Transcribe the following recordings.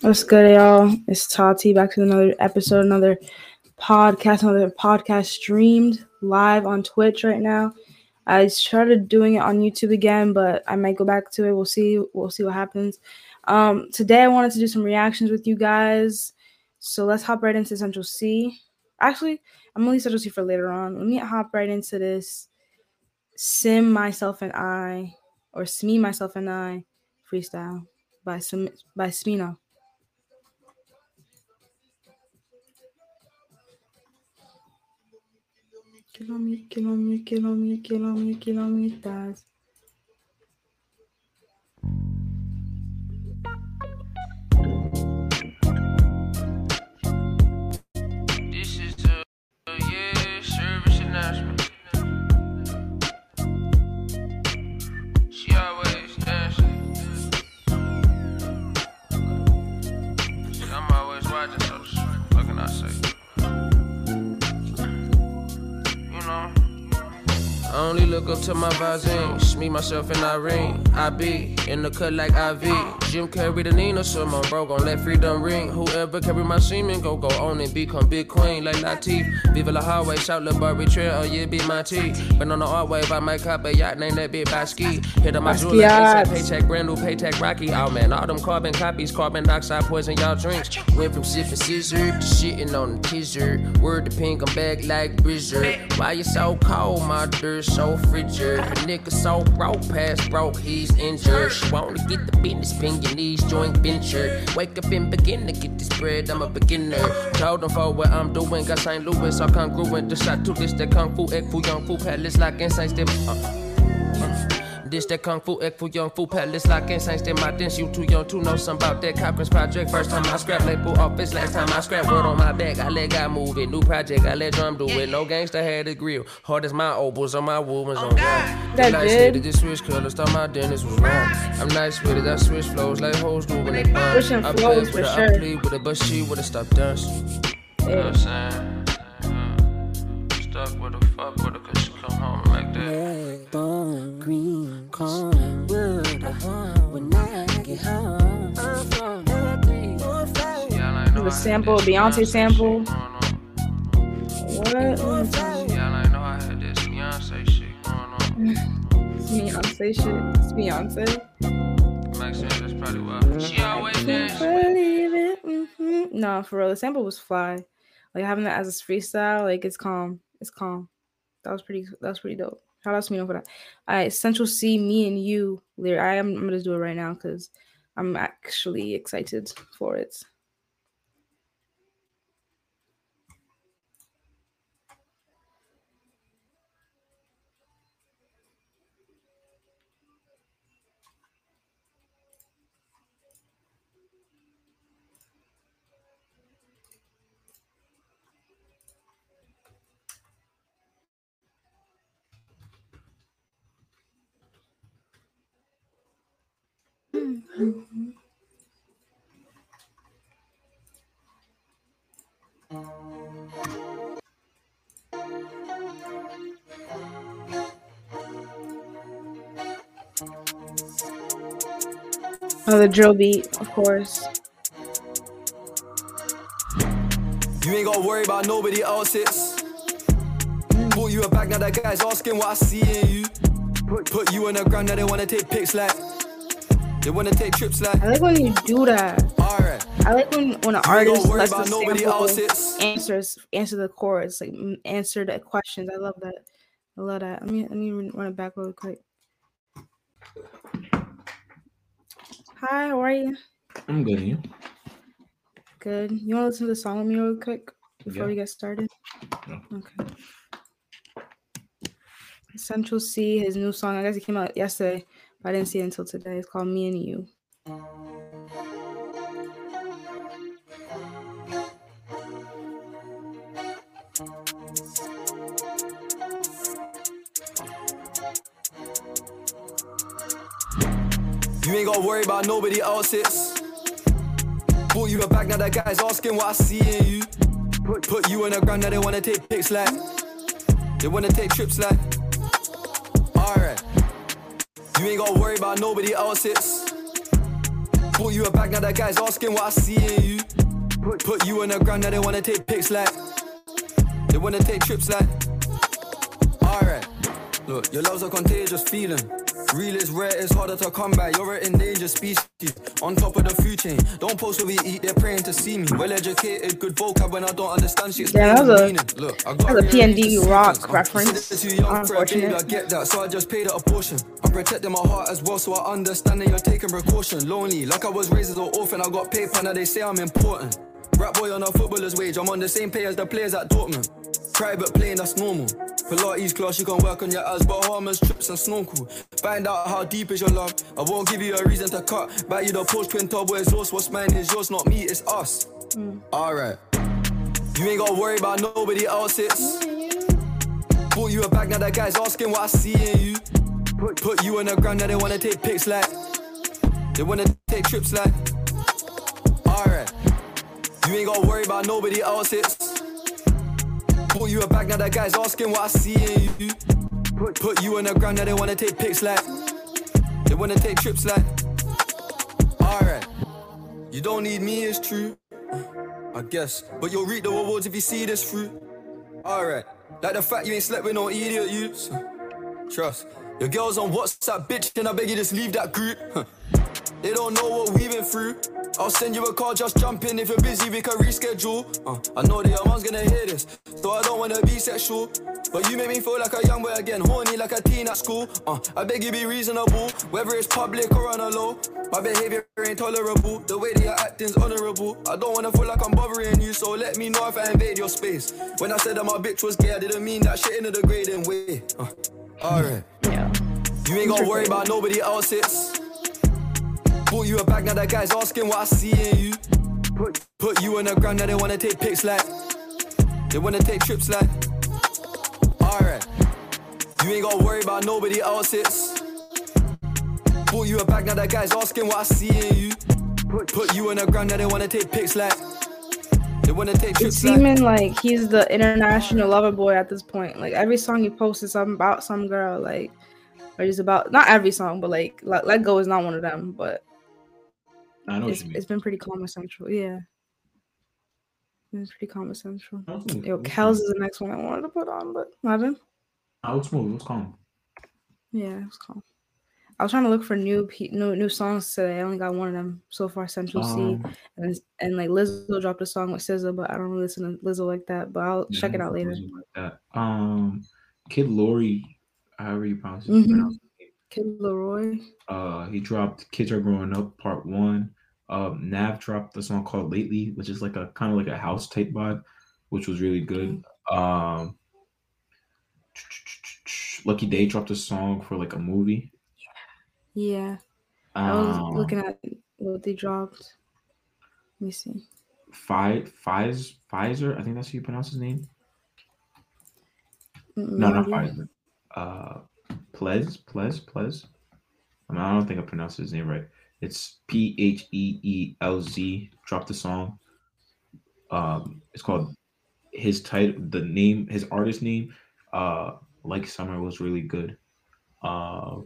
What's good, y'all? It's Tati back to another episode, another podcast, another podcast streamed live on Twitch right now. I started doing it on YouTube again, but I might go back to it. We'll see. We'll see what happens. Um, today I wanted to do some reactions with you guys. So let's hop right into Central Cee. Actually, I'm gonna for later on. Let me hop right into this Sim Myself and I or Smee Myself and I freestyle by Sim by Smino. Kilómetros, kilómetros, kilómetros, kilómetros. I only look up to my vazine, eh? me, myself, and Irene. I be in the cut like IV. Jim carry the Nina, so my bro gon' let freedom ring. Whoever carry my semen, go go on and become big queen like Latif. Viva la highway, shout La Barbie Trail, oh yeah, be my T. But on the art wave, I might cop a yacht, name that bitch by ski. Hit on my jewelry, paycheck, brand new paycheck, Rocky. Oh man, all them carbon copies, carbon dioxide poison y'all drinks. Went from sipping scissor to shitting on the teaser. Word to pink, I'm back like Blizzard. Why you so cold, my dirt so frigid? A nigga so broke, past broke, he's injured. She wanna get the business, pin your knees, joint venture. Wake up and begin to get this bread, I'm a beginner. Told them for what I'm doing, got St. Louis, all congruent. The shot to this, that kung fu, egg fu, young fu, palace like insane step. Uh, uh. This that kung fu, egg fu, young fu, palace like insane step. My dance, you too young to know something about that Cochran's project. First time I scrap label office, last time I scrap word on my back. I let God move it, new project, I let drum do it. No gangster had a grill, hard as my opals on my woman's oh, on God. That Nice did. switch colors, thought my dentist was wrong. I'm nice with it, I switch flows like hoes do when they bump. I flows play with for her, I plead with her, but she would've stopped dancing. You know what I'm saying? Yeah. Stuck with her, fuck with her, cause she come home like that. Red bone, green corn, wood. When I get home, I'm from everything. Y'all ain't know The sample, Beyonce sample. What? Y'all ain't know I had this Beyonce shit going on. Beyonce shit. It's Beyonce. Maxine, that's probably why. She always Can't dance. believe it. hmm No, for real. The sample was fly. Like having that as a freestyle, like it's calm. It's calm. That was pretty. That was pretty dope. Shout out to me for that. All right, Central Cee, me and you. Lyric. I am. I'm gonna do it right now because I'm actually excited for it. Mm-hmm. Oh, Another drill beat, of course. You ain't gotta worry about nobody else's. Bought you a bag, now that guy's asking what I see in you. Put, put you on the ground, now they wanna take pics like. They wanna take trips like. I like when you do that. Alright. I like when when an You ain't artist lets the nobody sample else's. answers answer the chorus, like answer the questions. I love that. I love that. Let me let me run run it back really quick. Hi, how are you? I'm good. and You? Good. You want to listen to the song with me real quick before Yeah. we get started? Yeah. Okay. Central Cee, his new song. I guess it came out yesterday, but I didn't see it until today. It's called Me and You. You ain't gotta worry about nobody else's. Bought you a bag, now that guy's asking what I see in you. Put, you on the ground, now they wanna take pics like. They wanna take trips like. You ain't gotta worry about nobody else's. Bought you a bag, now that guy's asking what I see in you. Put, put you on the ground, now they wanna take pics like. They wanna take trips like. Alright. Look, your love's a contagious feeling. Real is rare, it's harder to come by. You're an endangered species. On top of the food chain. Don't post what we eat, they're praying to see me. Well educated, good vocab when I don't understand shit. Yeah, that was a-. Look, I that was a PnB rock reference. Too young for a baby, Unfortunate. I get that, so I just paid it a portion. I'm protecting my heart as well, so I understand that you're taking precaution. Lonely, like I was raised as an orphan, I got paper, now they say I'm important. Rap boy on a footballer's wage, I'm on the same pay as the players at Dortmund. Private plane, that's normal. Pilates class, you can work on your ass, Bahamas, trips and snorkel. Find out how deep is your love. I won't give you a reason to cut. Buy you the post twin turbo exhaust, what's mine is yours, not me, it's us. Hmm. Alright. You ain't gotta worry about nobody else's. Bought you a bag, now that guy's asking what I see in you. Put, put you on the ground, now they wanna take pics like. They wanna take trips like. Alright. You ain't gotta worry about nobody else's. Bought you a bag, now that guy's asking what I see in you. Put, you on the ground, now they wanna take pics like. They wanna take trips like. Alright. You don't need me, it's true. I guess. But you'll reap the rewards if you see this through. Alright. Like the fact you ain't slept with no idiot youths. Trust. Your girl's on WhatsApp, bitch, and I beg you just leave that group. They don't know what we've been through. I'll send you a call, just jump in. If you're busy, we can reschedule. Uh, I know that your mom's gonna hear this, so I don't wanna be sexual. But you make me feel like a young boy again, horny like a teen at school. Uh, I beg you be reasonable, whether it's public or on a low. My behavior ain't tolerable, the way that you're acting's honorable. I don't wanna feel like I'm bothering you, so let me know if I invade your space. When I said that my bitch was gay, I didn't mean that shit in a degrading way. Uh, alright. Yeah. You ain't gotta worry about nobody else's. Bought you a bag, now that guy's asking what I see in you. Put, put you on the ground, now they wanna take pics like. They wanna take trips like. Alright. You ain't gotta worry about nobody else's. Bought you a bag, now that guy's asking what I see in you. Put, put you on the ground, now they wanna take pics like. They wanna take It's trips like. seeming like he's the international lover boy at this point. Like every song he posts is something about some girl, like or just about not every song, but like Let, Let Go is not one of them. But I know it's, it's been pretty Comma Central. Yeah. It's pretty Comma Central. What's smooth? Yo, calm? is the next one I wanted to put on, but him. Ah, what's smooth? What's calm? Yeah, it's calm. I was trying to look for new pe- new new songs today. I only got one of them so far, Central Cee, Um, and and like Lizzo dropped a song with SZA, but I don't really listen to Lizzo like that. But I'll yeah, check it out later. Like. Um, Kid Lori, however you pronounce it. Mhm. Kid LAROI. Uh, he dropped "Kids Are Growing Up" Part One. Um, Nav dropped a song called "Lately," which is like a kind of like a house type vibe, which was really good. Um, Lucky Daye dropped a song for like a movie. Yeah, I was Um, looking at what they dropped. Let me see. Fi Fiz Pfizer, I think that's how you pronounce his name. Mm, No, not maybe. Pfizer. Uh, Plez, Plez, Plez. I, mean, I don't think I pronounced his name right. It's P H E E L Z. Dropped the song. Um, it's called his title. The name, his artist name, uh, like Summer was really good. Uh,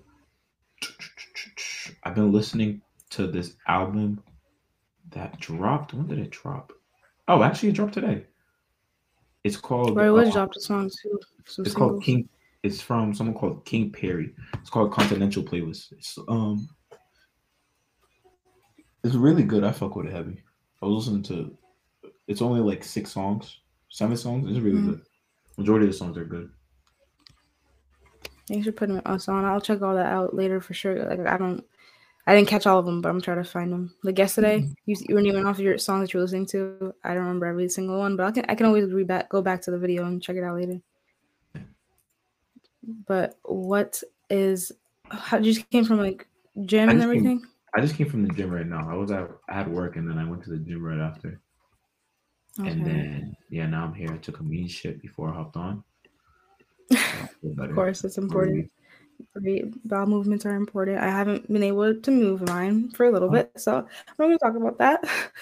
I've been listening to this album that dropped. When did it drop? Oh, actually, it dropped today. It's called. Roy Woods uh, dropped a song too. Some it's called. King. It's from someone called King Perry. It's called Continental Playlist. It's um, it's really good. I fuck with it heavy. I was listening to. It's only like six songs, seven songs. It's really Mhm. good. Majority of the songs are good. Thanks for putting us on. I'll check all that out later for sure. Like I don't, I didn't catch all of them, but I'm trying to find them. Like yesterday, Mm-hmm. you, you were naming off your songs that you're listening to. I don't remember every single one, but I can I can always read back, go back to the video and check it out later. But what is? How did you just came from like gym and just came- everything? I just came from the gym right now. I was at I had work and then I went to the gym right after. Okay. And then yeah, now I'm here. I took a mean shit before I hopped on. of course, it's important. Great bowel movements are important. I haven't been able to move mine for a little bit, so I'm not gonna talk about that.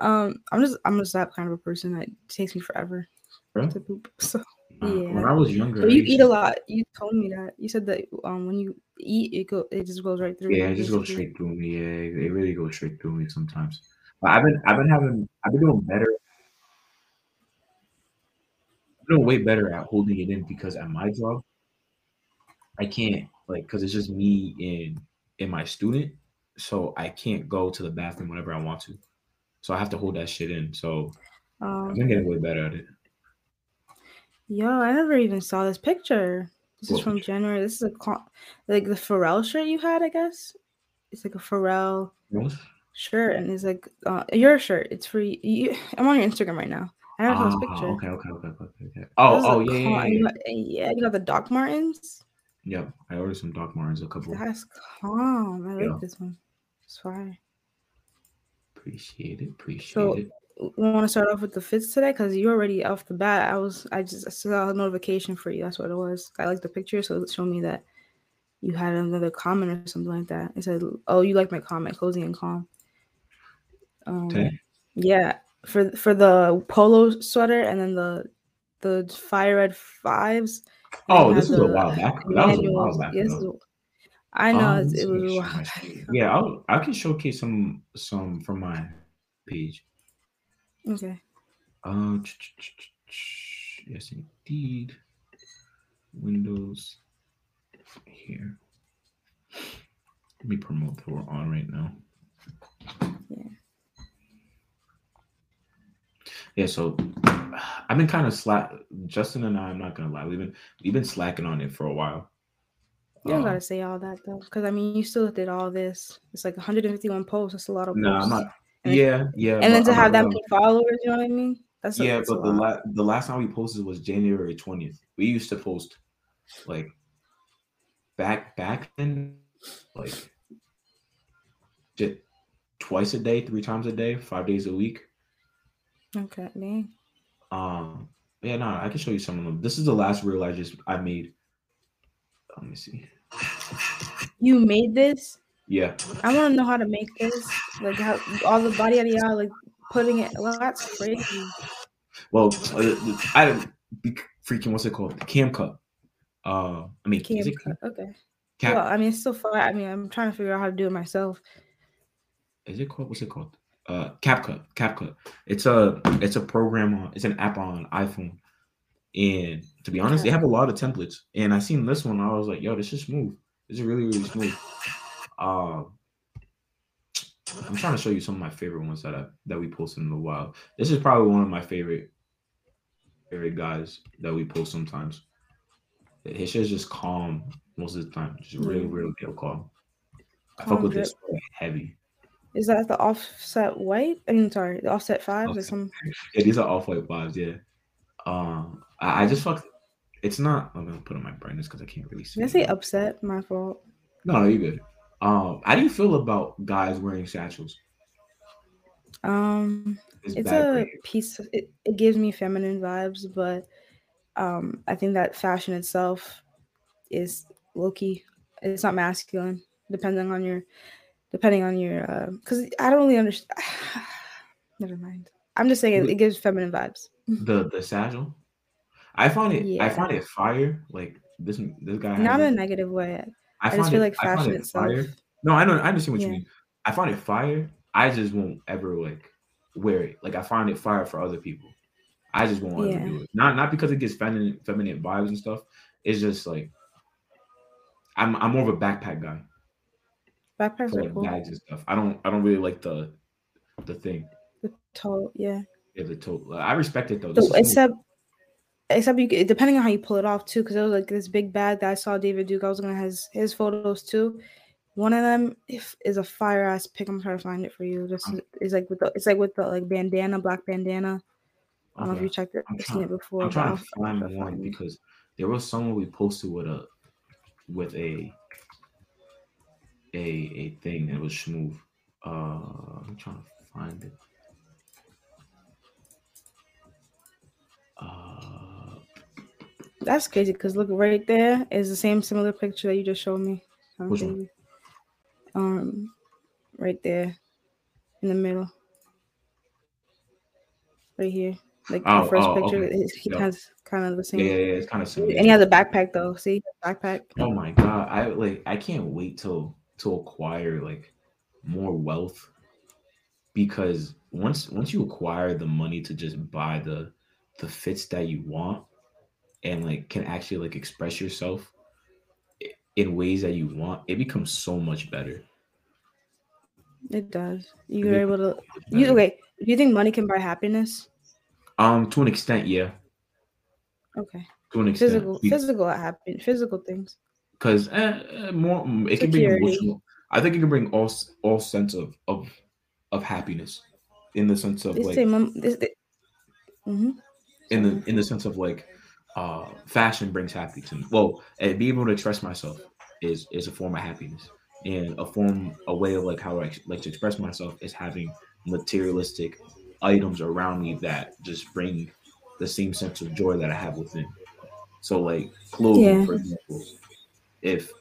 Um, I'm just I'm just that kind of a person that takes me forever Really? to poop. So Uh, When I was younger, I you eat to- a lot. You told me that. You said that um when you eat, it go it just goes right through. Yeah, it just goes straight through me. Yeah, it really goes straight through me sometimes. But I've been I've been having I've been doing better. I'm doing way better at holding it in because at my job, I can't like because it's just me and and my student, so I can't go to the bathroom whenever I want to. So I have to hold that shit in. So I've Um, been getting way better at it. Yo, I never even saw this picture. This is What from picture? January. This is a like the Pharrell shirt you had, I guess. It's like a Pharrell What? shirt, and it's like uh, your shirt. It's for you. you- I'm on your Instagram right now. I never saw this Ah, picture. okay, okay, okay, okay, okay, okay. This Oh, a oh, yeah, yeah, con- yeah, you yeah. got- yeah, you got the Doc Martens. Yep, I ordered some Doc Martens, a couple. That's calm. I like Yeah. this one. It's fire. Appreciate it, appreciate So, it. We want to start off with the fits today because you already off the bat. I was I just I saw a notification for you. That's what it was. I like the picture, so it showed me that you had another comment or something like that. It said, "Oh, you like my comment, cozy and calm." Um, Today? yeah, for for the polo sweater and then the the fire red fives. Oh, this was a while back. That was a while back. Yes. I know Um, it was. a while back. Yeah, I'll, I can showcase some some from my page. Okay. Uh, yes, indeed. Windows here. Let me promote that we're on right now. Yeah. Yeah, so I've been kind of slack. Justin and I, I'm not gonna lie, we've been we've been slacking on it for a while. You don't Um, gotta say all that though, because I mean, you still did all this. It's like 151 posts. That's a lot of no, posts. I'm not. Yeah, yeah. and then to have that gonna- many followers, you know what I mean? That's yeah, but the last the last time we posted was January twentieth. We used to post like back back then, like just twice a day, three times a day, five days a week. Okay, dang. Um, yeah, no, I can show you some of them. This is the last reel I just I made. Let me see. You made this. Yeah, I want to know how to make this. Like how all the body yada yada, like putting it. Well, that's crazy. well, uh, I don't be freaking what's it called? Cam cut. Uh, I mean, is Cam it cut. Okay. Cam- Well, I mean, it's still fun. I mean, I'm trying to figure out how to do it myself. is it called what's it called uh capcut capcut it's a it's a program on it's an app on iphone and to be honest they have a lot of templates and i seen this one i was like yo this is smooth this is really really smooth um i'm trying to show you some of my favorite ones that I, that we posted in a while this is probably one of my favorite favorite guys that we post sometimes his shit is just calm most of the time just really Yeah. really real calm i fuck with this heavy Is that the offset white? I mean, sorry, the offset five or Offset. some. Yeah, these are off white vibes. Yeah. Um, I, I just fuck. It's not. I'm gonna put on my brightness because I can't really see. Did I say upset? My fault. No, no, you good. Um, how do you feel about guys wearing satchels? Um, It's, it's a piece. Of, it, it gives me feminine vibes, but um, I think that fashion itself is low key. It's not masculine, depending on your, depending on your. Because I don't really understand. Never mind. I'm just saying it, it gives feminine vibes. the the satchel. I find it. I Yeah. find it fire. Like this. This guy. Not in a negative way. I, I, find just feel it- like fashion it itself. fire. No, I don't. I understand what Yeah. you mean. I find it fire. I just won't ever like wear it. Like I find it fire for other people. I just won't Yeah. ever do it. Not not because it gets feminine feminine vibes and stuff. It's just like I'm I'm more of a backpack guy Backpacks for are like cool. bags and stuff. I don't I don't really like the the thing. The toe, yeah. Yeah, the tote. I respect it though. This So, is smooth. except, except you, depending on how you pull it off too, because it was like this big bag that I saw David Duke. I was looking at his his photos too. One of them if, is a fire ass pic. I'm trying to find it for you. This is, is like with the it's like with the like bandana, black bandana. I don't know if you checked it, I'm seen it before. I'm trying to find one find because there was someone we posted with a with a a a thing that was smooth. Uh I'm trying to find it. Uh That's crazy because look right there is the same similar picture that you just showed me. Which one? Um, right there in the middle. Right here. Like Oh, the first oh, picture, okay. it- he has kind of the same. Yeah, yeah, yeah, it's kind of similar. And he has a backpack though. See, backpack. Oh my god, I like I can't wait till to acquire like more wealth because once once you acquire the money to just buy the the fits that you want and like can actually like express yourself in ways that you want, it becomes so much better. It does. You're be- able to. You okay? Do you think money can buy happiness? Um, to an extent, yeah. Okay. To an extent, Physical, physical happen, physical things. because eh, eh, more mm, it can bring Security. emotional. I think it can bring all all sense of of of happiness in the sense of They like say, mom, this, they, hmm in the in the sense of like uh fashion brings happiness to me. Well, and being able to express myself is is a form of happiness. And a form a way of like how I like to express myself is having materialistic items around me that just bring the same sense of joy that I have within. So like clothing, Yeah. for example. If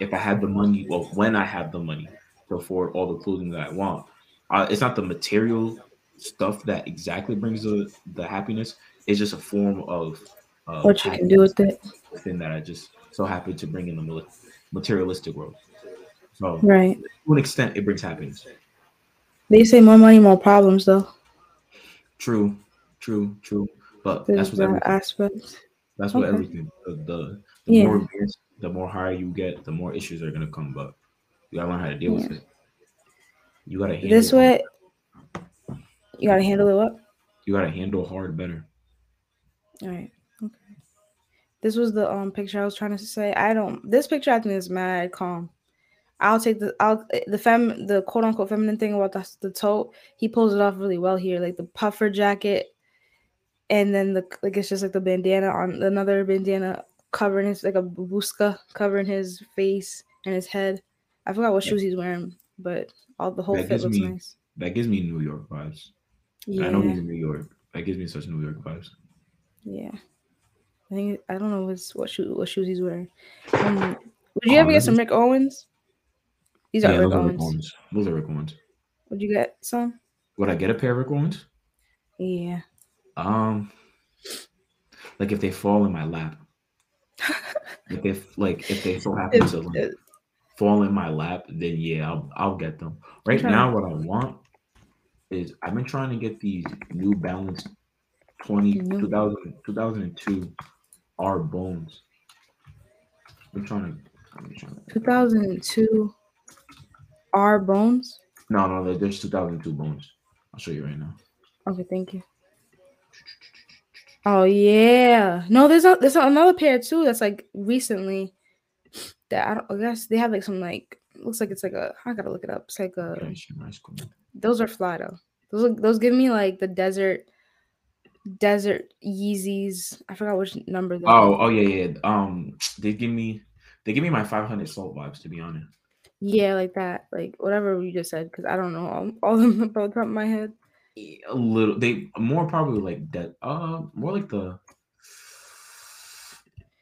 if I had the money, well, when I have the money to afford all the clothing that I want, uh, it's not the material stuff that exactly brings the the happiness. It's just a form of uh, what you can do with it. within that I just so happen to bring in the materialistic world. So Right. to an extent, it brings happiness. They say more money, more problems, though. True, true, true. But There's that's what that everything, aspect. that's what okay. everything. The, the, the Yeah. more the more higher you get, the more issues are gonna come. But you gotta learn how to deal with it. You gotta handle This way, you gotta handle it up. You gotta handle hard better. All right. This was the um picture I was trying to say. I don't. This picture I think is mad calm. I'll take the I'll the fem the quote unquote feminine thing about the the tote. He pulls it off really well here, like the puffer jacket, and then the like it's just like the bandana on another bandana covering his like a babushka covering his face and his head. I forgot what shoes he's wearing, but all the whole That fit looks me- nice. That gives me New York vibes. Yeah, I know he's in New York. That gives me such New York vibes. yeah. I think I don't know what's, what shoe what shoes he's wearing. Um, would you Oh, ever get some Rick Owens? These are yeah, Rick those are Rick Owens. Owens. Those are Rick Owens. Would you get some? Would I get a pair of Rick Owens? Yeah. Um, like if they fall in my lap. if they like if they so happen to like, fall in my lap, then yeah, I'll I'll get them. Right now, what I want is I've been trying to get these New Balance 20, 2000, 2002 R bones. I'm trying to. I'm trying to 2002 R Bones. no, no, they're 2002 bones. I'll show you right now. Okay, thank you. Oh yeah. No, there's a, there's another pair too that's like recently that I, don't, I guess they have like some like looks like it's like a I gotta look it up. It's like a nice, those are fly though. Those look, those give me like the desert desert Yeezys. I forgot which number. Oh, oh yeah, yeah. Um, they give me, they give me my 500 salt vibes. To be honest, yeah, like that, like whatever you just said, because I don't know all, all of them about the top of my head. a little. They more probably like that. Uh, more like the.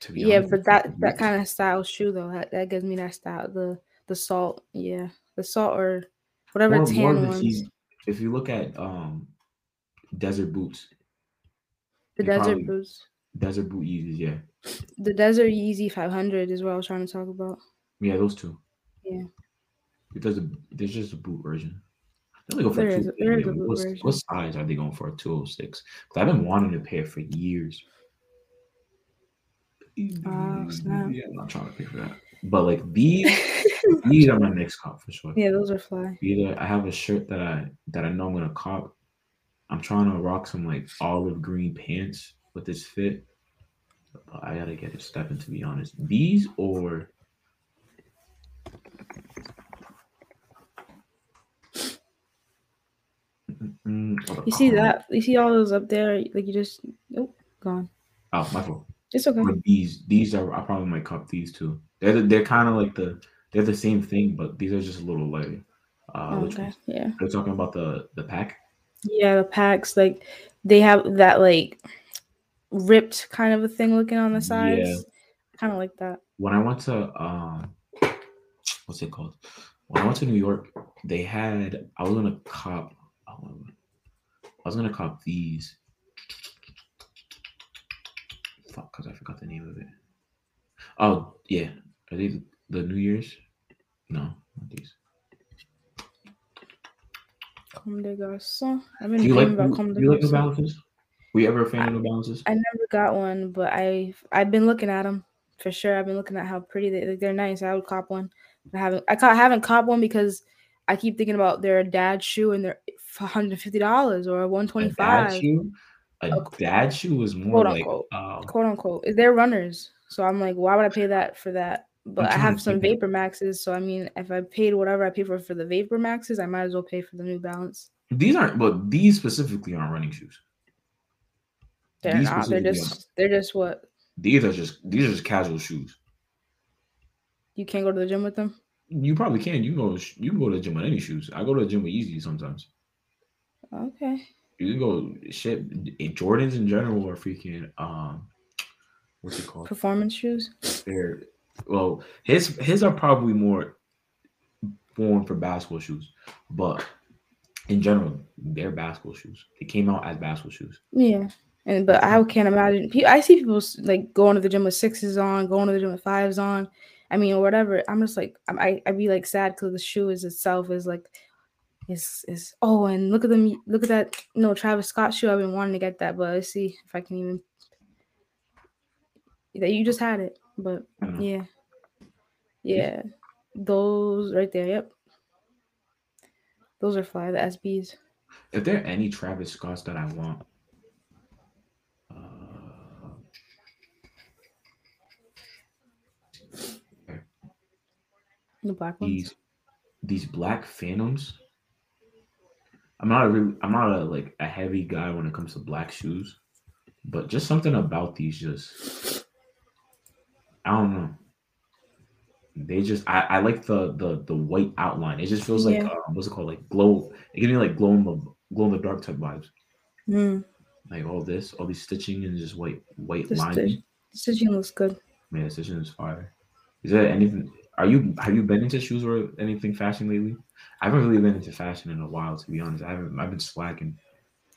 To be Yeah, honest, but that that kind of style shoe though, that, that gives me that style. The the salt, yeah, the salt or whatever more, tan more ones. If you look at um, desert boots, The desert probably- boots, desert boot Yeezys, yeah, the desert Yeezy 500 is what I was trying to talk about. yeah, those two. Yeah. Because the, there's just a boot version. They go for There is a- there is a 250. boot version. What size are they going for? 206. Because I've been wanting a pair for years. Oh, snap. Yeah, I'm not trying to pay for that. But like these, these are my next cop for sure. Yeah, those are fly. Either I have a shirt that I that I know I'm gonna cop. I'm trying to rock some like olive green pants with this fit. But I gotta get a step in to be honest. These or You see that? You see all those up there? Like you just nope, gone. Oh, my fault. It's okay. Or these, these are I probably might cop these too. They're the, they're kind of like the they're the same thing, but these are just a little lighter. Uh, Oh, okay, ones? yeah, They're talking about the the pack. Yeah. The packs like they have that like ripped kind of a thing looking on the sides. Yeah. Kind of like that. when I went to um what's it called? When I went to New York, they had I was gonna cop I was gonna cop these. fuck, because I forgot the name of it. Oh yeah, are they the, the New Year's? No, not these. Comme des Garçons. I've been Do you like about Comme des you like New Balances? Were you ever a fan of New Balances? I never got one, but I I've been looking at them for sure. I've been looking at how pretty they they're nice. I would cop one. I haven't I I haven't cop one because I keep thinking about their dad shoe and they're hundred fifty dollars or 125. A dad shoe. A Okay. dad shoe was more Quote, like unquote. um, quote unquote. They're runners, so I'm like, why would I pay that for that? But I have some. Vapor Maxes, so I mean, if I paid whatever I paid for for the Vapor Maxes, I might as well pay for the New Balance. these aren't, but these specifically aren't running shoes. They're These not. They're just. They're just what These are just these are just casual shoes. you can't go to the gym with them. You probably can. You go. You can go to the gym with any shoes. I go to the gym with Yeezy sometimes. Okay. You can go shit. In Jordans in general are freaking um, what's it called? Performance shoes. They're well, his his are probably more formed for basketball shoes, but in general, they're basketball shoes. They came out as basketball shoes. Yeah. And but I can't imagine. I see people like going to the gym with sixes on, going to the gym with fives on. I mean, whatever. I'm just like I I'd be like sad because the shoe is itself is like is is oh and look at them look at that you know Travis Scott shoe. I've been wanting to get that, but let's see if I can even. That you just had it, but yeah, yeah, those right there. Yep, those are fly. The SBs. If there are any Travis Scotts that I want, uh, The black ones. these these black phantoms. I'm not a really, I'm not a like a heavy guy when it comes to black shoes, but just something about these just I don't know. They just I, I like the the the white outline. It just feels like Yeah. uh, what's it called like glow. It gives me like glow in the glow in the dark type vibes. Mm, Like all this, all these stitching and just white white the lines. the stitching looks good. Man, the stitching is fire. Is there anything? Are you have you been into shoes or anything fashion lately? I haven't really been into fashion in a while, to be honest. I haven't. I've been slacking.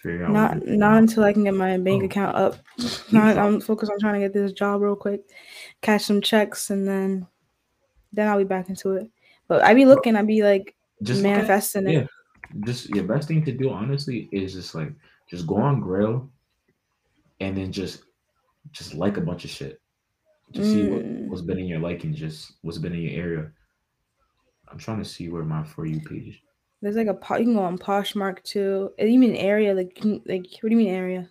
Not not until I can get my bank Oh. account up. Not, I'm focused on trying to get this job real quick, cash some checks, and then then I'll be back into it. But I be looking, I be like just at- manifesting yeah. it. Just your best thing to do, honestly, is just like just go on Grail, and then just just like a bunch of shit. Just see what, Mm. what's been in your liking, just what's been in your area. I'm trying to see where my for you page. There's like a you can go on Poshmark too. And you mean area? Like like what do you mean area?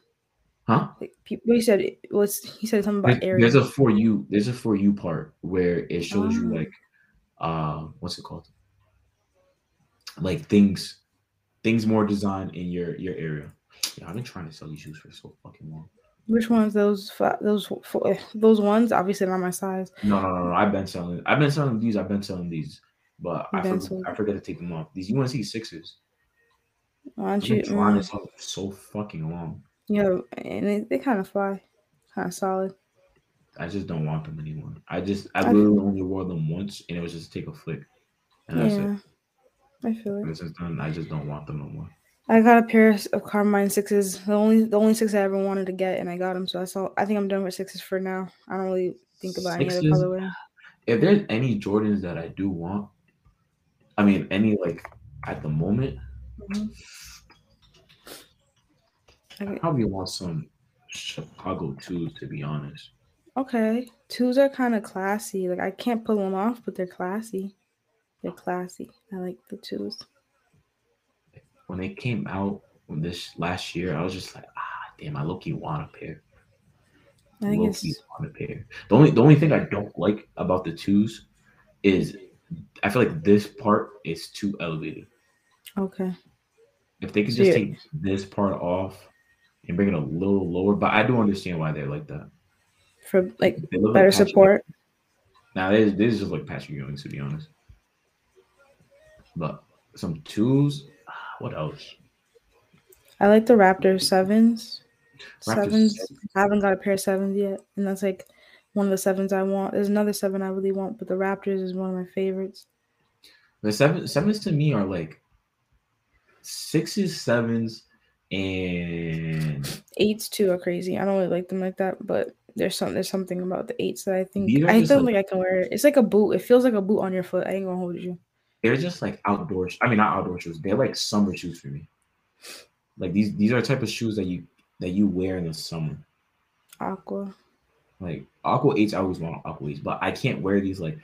Huh? Like people, you said was he said something There's, about area. there's a for you. There's a for you part where it shows you Oh. like, uh, what's it called? Like things, things more designed in your your area. Yeah, I've been trying to sell these shoes for so fucking long. Which ones? Those those those ones? Obviously not my size. No, no, no, no. I've been selling. I've been selling these. I've been selling these, but I I forgot to take them off. These UNC sixes. Don't you? sell um, them for so fucking long. yeah, and they, they kind of fly, kind of solid. I just don't want them anymore. I just I I- literally only wore them once, and it was just to take a flick, and that's Yeah, it. I feel it. This is done. I just don't want them no more. I got a pair of Carmine sixes. The only the only six I ever wanted to get, and I got them. So I saw. I think I'm done with sixes for now. I don't really think about any other colorway. if there's any Jordans that I do want, I mean, any like at the moment, Mhm. I Okay. probably want some Chicago twos, to be honest. Okay, twos are kind of classy. Like I can't pull them off, but they're classy. They're classy. I like the twos. When they came out this last year, I was just like, ah, damn, I low key want a pair. I think Low it's key want a pair. The only the only thing I don't like about the twos is I feel like this part is too elevated. okay. If they could just you're- take this part off and bring it a little lower, but I do understand why they're like that. For like like better Patrick support. Now this this is just like Patrick Ewing to be honest. But some twos. ah, What else? I like the Raptor sevens. Raptor sevens. sevens. I haven't got a pair of sevens yet, and that's like one of the sevens I want. There's another seven I really want, but the Raptors is one of my favorites. The seven sevens to me are like sixes, sevens, and Eights too are crazy. I don't really like them like that, but there's some there's something about the eights that I think I don't like- think I can wear it. It's like a boot. It feels like a boot on your foot. I ain't gonna hold you. They're just like outdoor. I mean, not outdoor shoes. They're like summer shoes for me. Like these, these are the type of shoes that you that you wear in the summer. Aqua. Like Aqua Eights, I always want Aqua Eights, but I can't wear these. Like,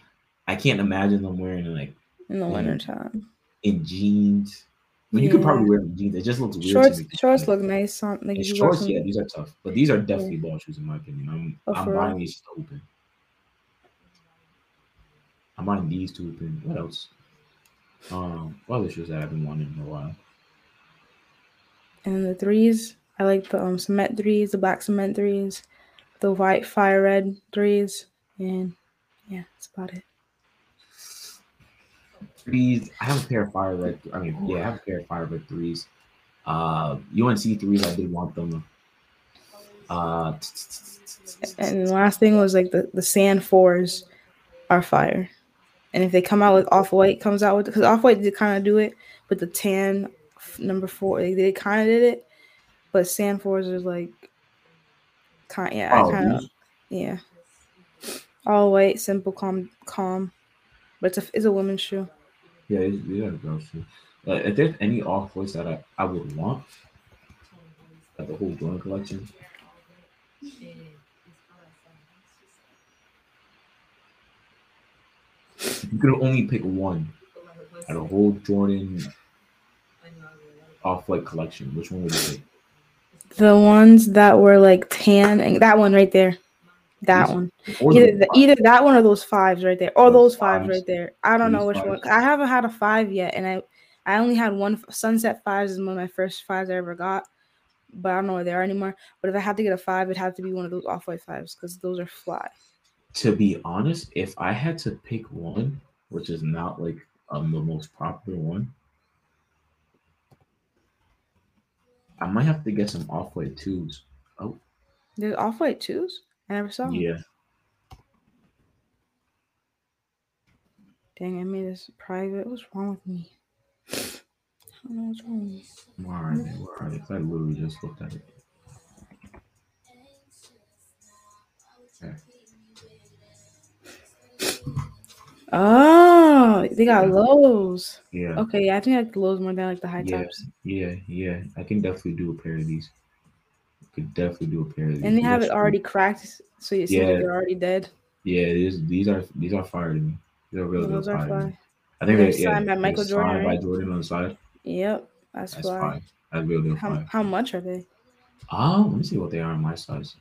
I can't imagine them wearing like In the Mhm. winter time. in jeans. But you could probably wear jeans. It just looks weird. Shorts shorts look nice on like shorts, yeah, these are tough, but these are definitely ball shoes in my opinion. I'm Oh, I'm buying real? these to open. I'm buying these to open. What else? Um, what other shoes that I've been wanting in a while? And the threes, I like the um cement threes, the black cement threes, the white fire red threes, and yeah, that's about it. Threes. I have a pair of fire red. I mean, yeah, I have a pair of fire red threes. Uh, UNC threes. I did want them. Uh, And the last thing was like the the sand fours are fire. And if they come out with off white comes out with because off white did kind of do it, but the tan number four they, they kind of did it, but sand fours is like kind yeah I oh, kind of yeah all white simple calm calm, but it's a it's a women's shoe. Yeah, these, these are girl shoes. Uh, if there's any off whites that I, I would want, like the whole Jordan collection, you could only pick one out of whole Jordan off white collection, which one would you pick? The ones that were like tan and that one right there, that one. Either the the, either that one or those fives right there, or Those those fives fives. right there. I don't know which one. I haven't had a five yet, and I I only had one sunset fives is one of my first fives I ever got, but I don't know where they are anymore. But if I had to get a five, it'd have to be one of those off white fives because those are fly. To be honest, if I had to pick one, which is not like um, the most popular one, I might have to get some off white twos. Oh, There's off white twos. I never saw. yeah. Dang, I made this private. What's wrong with me? I don't know what's wrong. Where are they? Where are they? I literally just looked at it. Okay. Oh, they got lows. Yeah. Okay, yeah, I think I like the lows more than I like the high Yeah, tops. yeah, yeah. I can definitely do a pair of these. Could definitely do a pair of these. And they have it already cracked, so you see Yeah. like they're already dead. Yeah, these these are these are fire to me. Really, Those are fire. fly. I think They're they yeah, signed by they're Michael Jordan, signed by right? Jordan on the side. Yep, that's, That's fly. fine. That's real, How, fire. how much are they? Oh, let me see what they are on my size.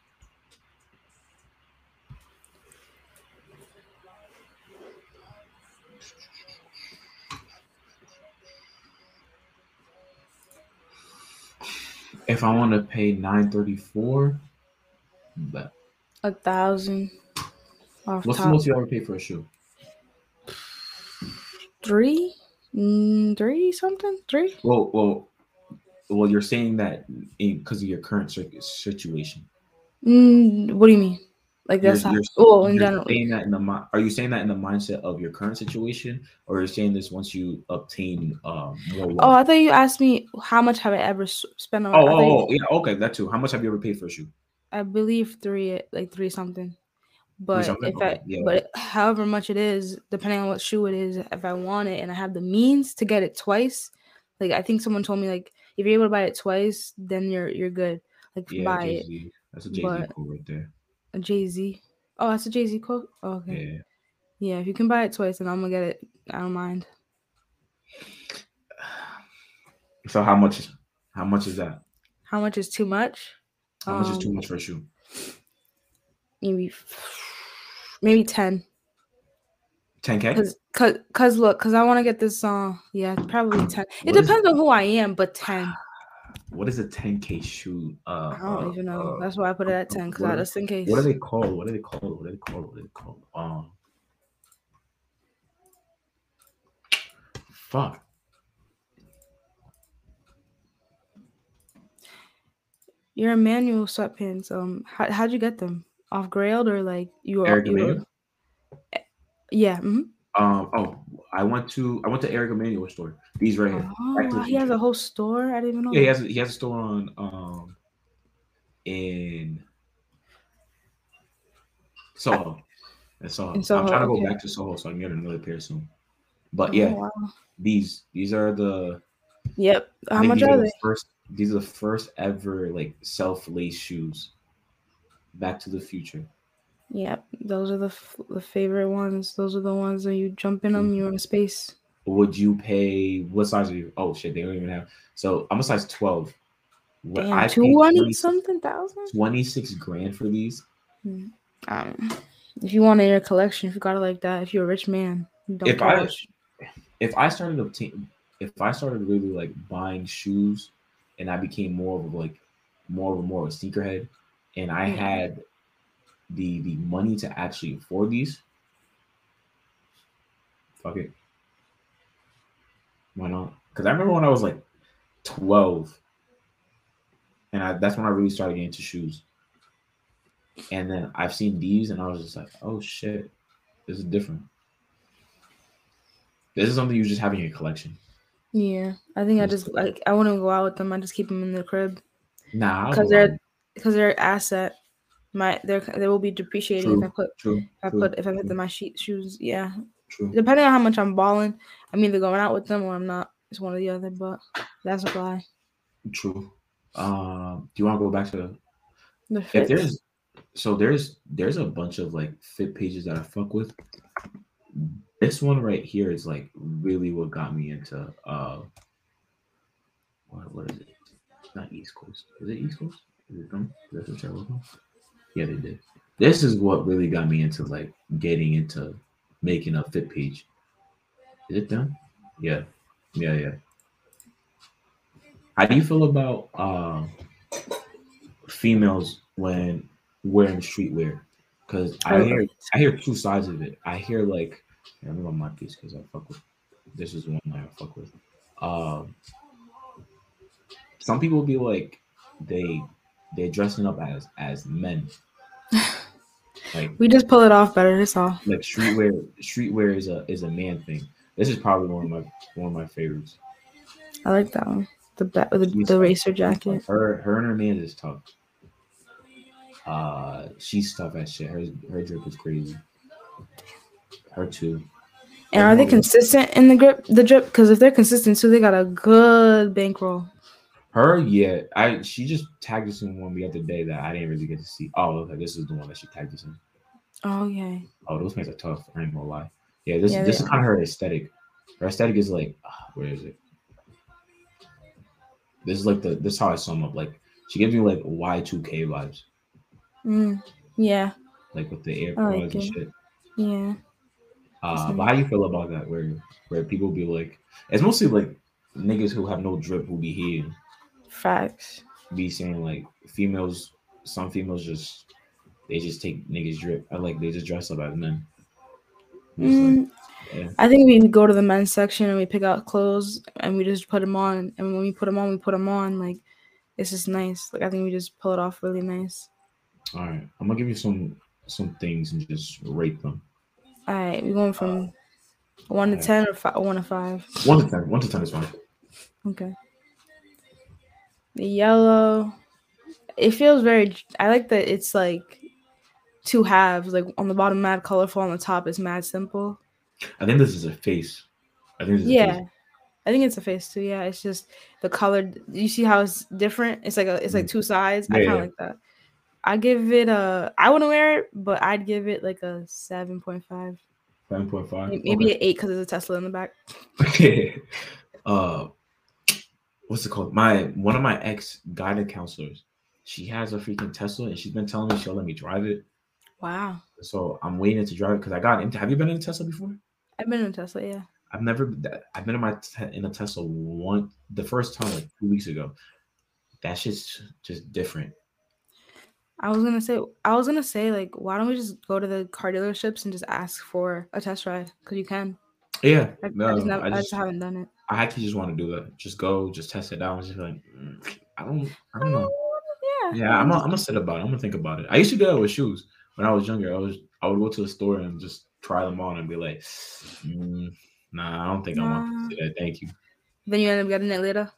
If I want to pay nine thirty four, but A thousand what's the most you ever paid for a shoe? Three, mm, three something, three. Well, well, well. You're saying that because of your current situation. Mm, what do you mean? Like that's You're- how? in general. saying that in the are you saying that in the mindset of your current situation, or you're saying this once you obtain um, more? Oh. I thought you asked me how much have I ever spent on. oh, I, thought you- oh, oh, yeah, okay, that too. How much have you ever paid for a shoe? I believe three, like three something. But something? if I, yeah. but however much it is, depending on what shoe it is, if I want it and I have the means to get it twice, like I think someone told me, like if you're able to buy it twice, then you're you're good. Like Yeah, buy Jay it. That's a Jay Z right there. Jay Z. Oh, that's a Jay Z quote. Oh, okay. Yeah. Yeah. if you can buy it twice, then I'm gonna get it. I don't mind. So how much? is How much is that? How much is too much? How much is too Um, much for a shoe? Maybe, maybe ten. Ten k. Cause, cause, cause, look, cause I want to get this song. yeah, probably ten. It What is- depends on who I am, but ten. What is a ten k shoe? Uh, I don't uh, even know. uh, That's why I put it at ten, cause I, are- just in case. What are they called? What are they called? What are they called? What are they called? Um, fuck. Your manual sweatpants. Um, how how'd you get them? Off Grailed or like you were? Eric you were Emmanuel? yeah. mhm. Um. Oh, I went to I went to Eric Emanuel store. These right here. Oh, he has a whole store. I didn't even know. Yeah, he has he has a store on um in Soho. It's Soho. In Soho, I'm trying to go okay. back to Soho so I can get another pair soon. But Oh, yeah, wow. these these are the Yep. How much are the they? First, these are the first ever like self lace shoes. Back to the Future. Yep. Those are the f- the favorite ones. Those are the ones that you jump in Mm-hmm. them. You're in space. Would you pay what size are you? Oh shit, they don't even have. So I'm a size 12. What Damn, I two 20 something thousand. 26 grand for these. Um, if you want it in your collection, if you got it like that, if you're a rich man, don't If I- if I started obtain, if I started really like buying shoes, and I became more of like more of a more of a sneakerhead, and I Yeah. had the the money to actually afford these, fuck it, why not? Because I remember when I was like twelve, and I, that's when I really started getting into shoes. And then I've seen these, and I was just like, oh shit, this is different. This is something you just have in your collection. yeah, I think I just like I wouldn't go out with them. I just keep them in the crib Nah, because they're because they're asset. My they're they will be depreciating if I put true. if I true, put if I put true, them my sheet shoes. Yeah, true. depending on how much I'm balling, I'm either going out with them or I'm not. It's one or the other. But that's a lie. True. Um, do you want to go back to The if there's so there's there's a bunch of like fit pages that I fuck with. This one right here is like really what got me into uh what, what is it? It's not East Coast. Is it East Coast? Is it them? Travel with them? Yeah, they did. This is what really got me into like getting into making a fit page. Is it done? Yeah. Yeah, yeah. How do you feel about um females when wearing streetwear? Because I Oh. hear I hear two sides of it. I hear like I remember my piece because I fuck with this is one I fuck with. Um some people be like they they're dressing up as as men. like we just pull it off better. That's all. like streetwear streetwear is a is a man thing. This is probably one of my one of my favorites. I like that one. The ba- the, the racer jacket. Her her and her man is tough. Uh she's tough as shit. Her her drip is crazy. Her too. And are they consistent in the grip, the drip? Because if they're consistent too, they got a good bankroll. Her, yeah. I she just tagged us in one the other day that I didn't really get to see. Oh, okay, this is the one that she tagged us in. Oh yeah. Oh, those pants are tough. I ain't gonna lie. Yeah, this Yeah, this is kind of her aesthetic. Her aesthetic is like, ah, where is it? This is like the this is how I sum up. Like she gives me like Y two K vibes, Mm, yeah. like with the I like and it. shit. Yeah. Uh, but how you feel about that? Where where people be like, it's mostly like niggas who have no drip who be here Facts. be saying like females. Some females just they just take niggas drip. I like they just dress up as men. It's like, Mm, yeah. I think we go to the men's section and we pick out clothes and we just put them on. And when we put them on, we put them on. Like it's just nice. Like I think we just pull it off really nice. All right, I'm gonna give you some some things and just rate them. All right, we going from one to alright. ten or five, one to five. One to ten. One to ten is fine. Okay. The yellow, it feels very. I like that it's like two halves. Like on the bottom, mad colorful. On the top, is mad simple. I think this is a face. I think this is a Yeah. I think it's a face too. Yeah, it's just the color. You see how it's different? It's like a. It's like two sides. I Mm. Kind of yeah. like that. I give it a. I wouldn't wear it, but I'd give it like a seven point five. Seven point five. maybe an eight because there's a Tesla in the back. Okay. uh, what's it called? My one of my ex guided counselors. She has a freaking Tesla, and she's been telling me she'll let me drive it. Wow, So I'm waiting to drive it because I got into. Have you been in a Tesla before? I've been in a Tesla. Yeah. I've never. I've been in my in a Tesla one the first time like two weeks ago. That shit's just different. I was gonna say, I was gonna say, like, why don't we just go to the car dealerships and just ask for a test ride? Because you can. Yeah, I, no, I, just, never, I I just, just haven't done it. I actually just want to do it. Just go, just test it out. I'm Just like, mm, I don't, I don't know. Yeah. Yeah, I'm, gonna- I'm gonna sit about it. I'm gonna think about it. I used to do that with shoes when I was younger. I was, I would go to the store and just try them on and be like, mm, Nah, I don't think I want to do that. Thank you. Then you end up getting it later.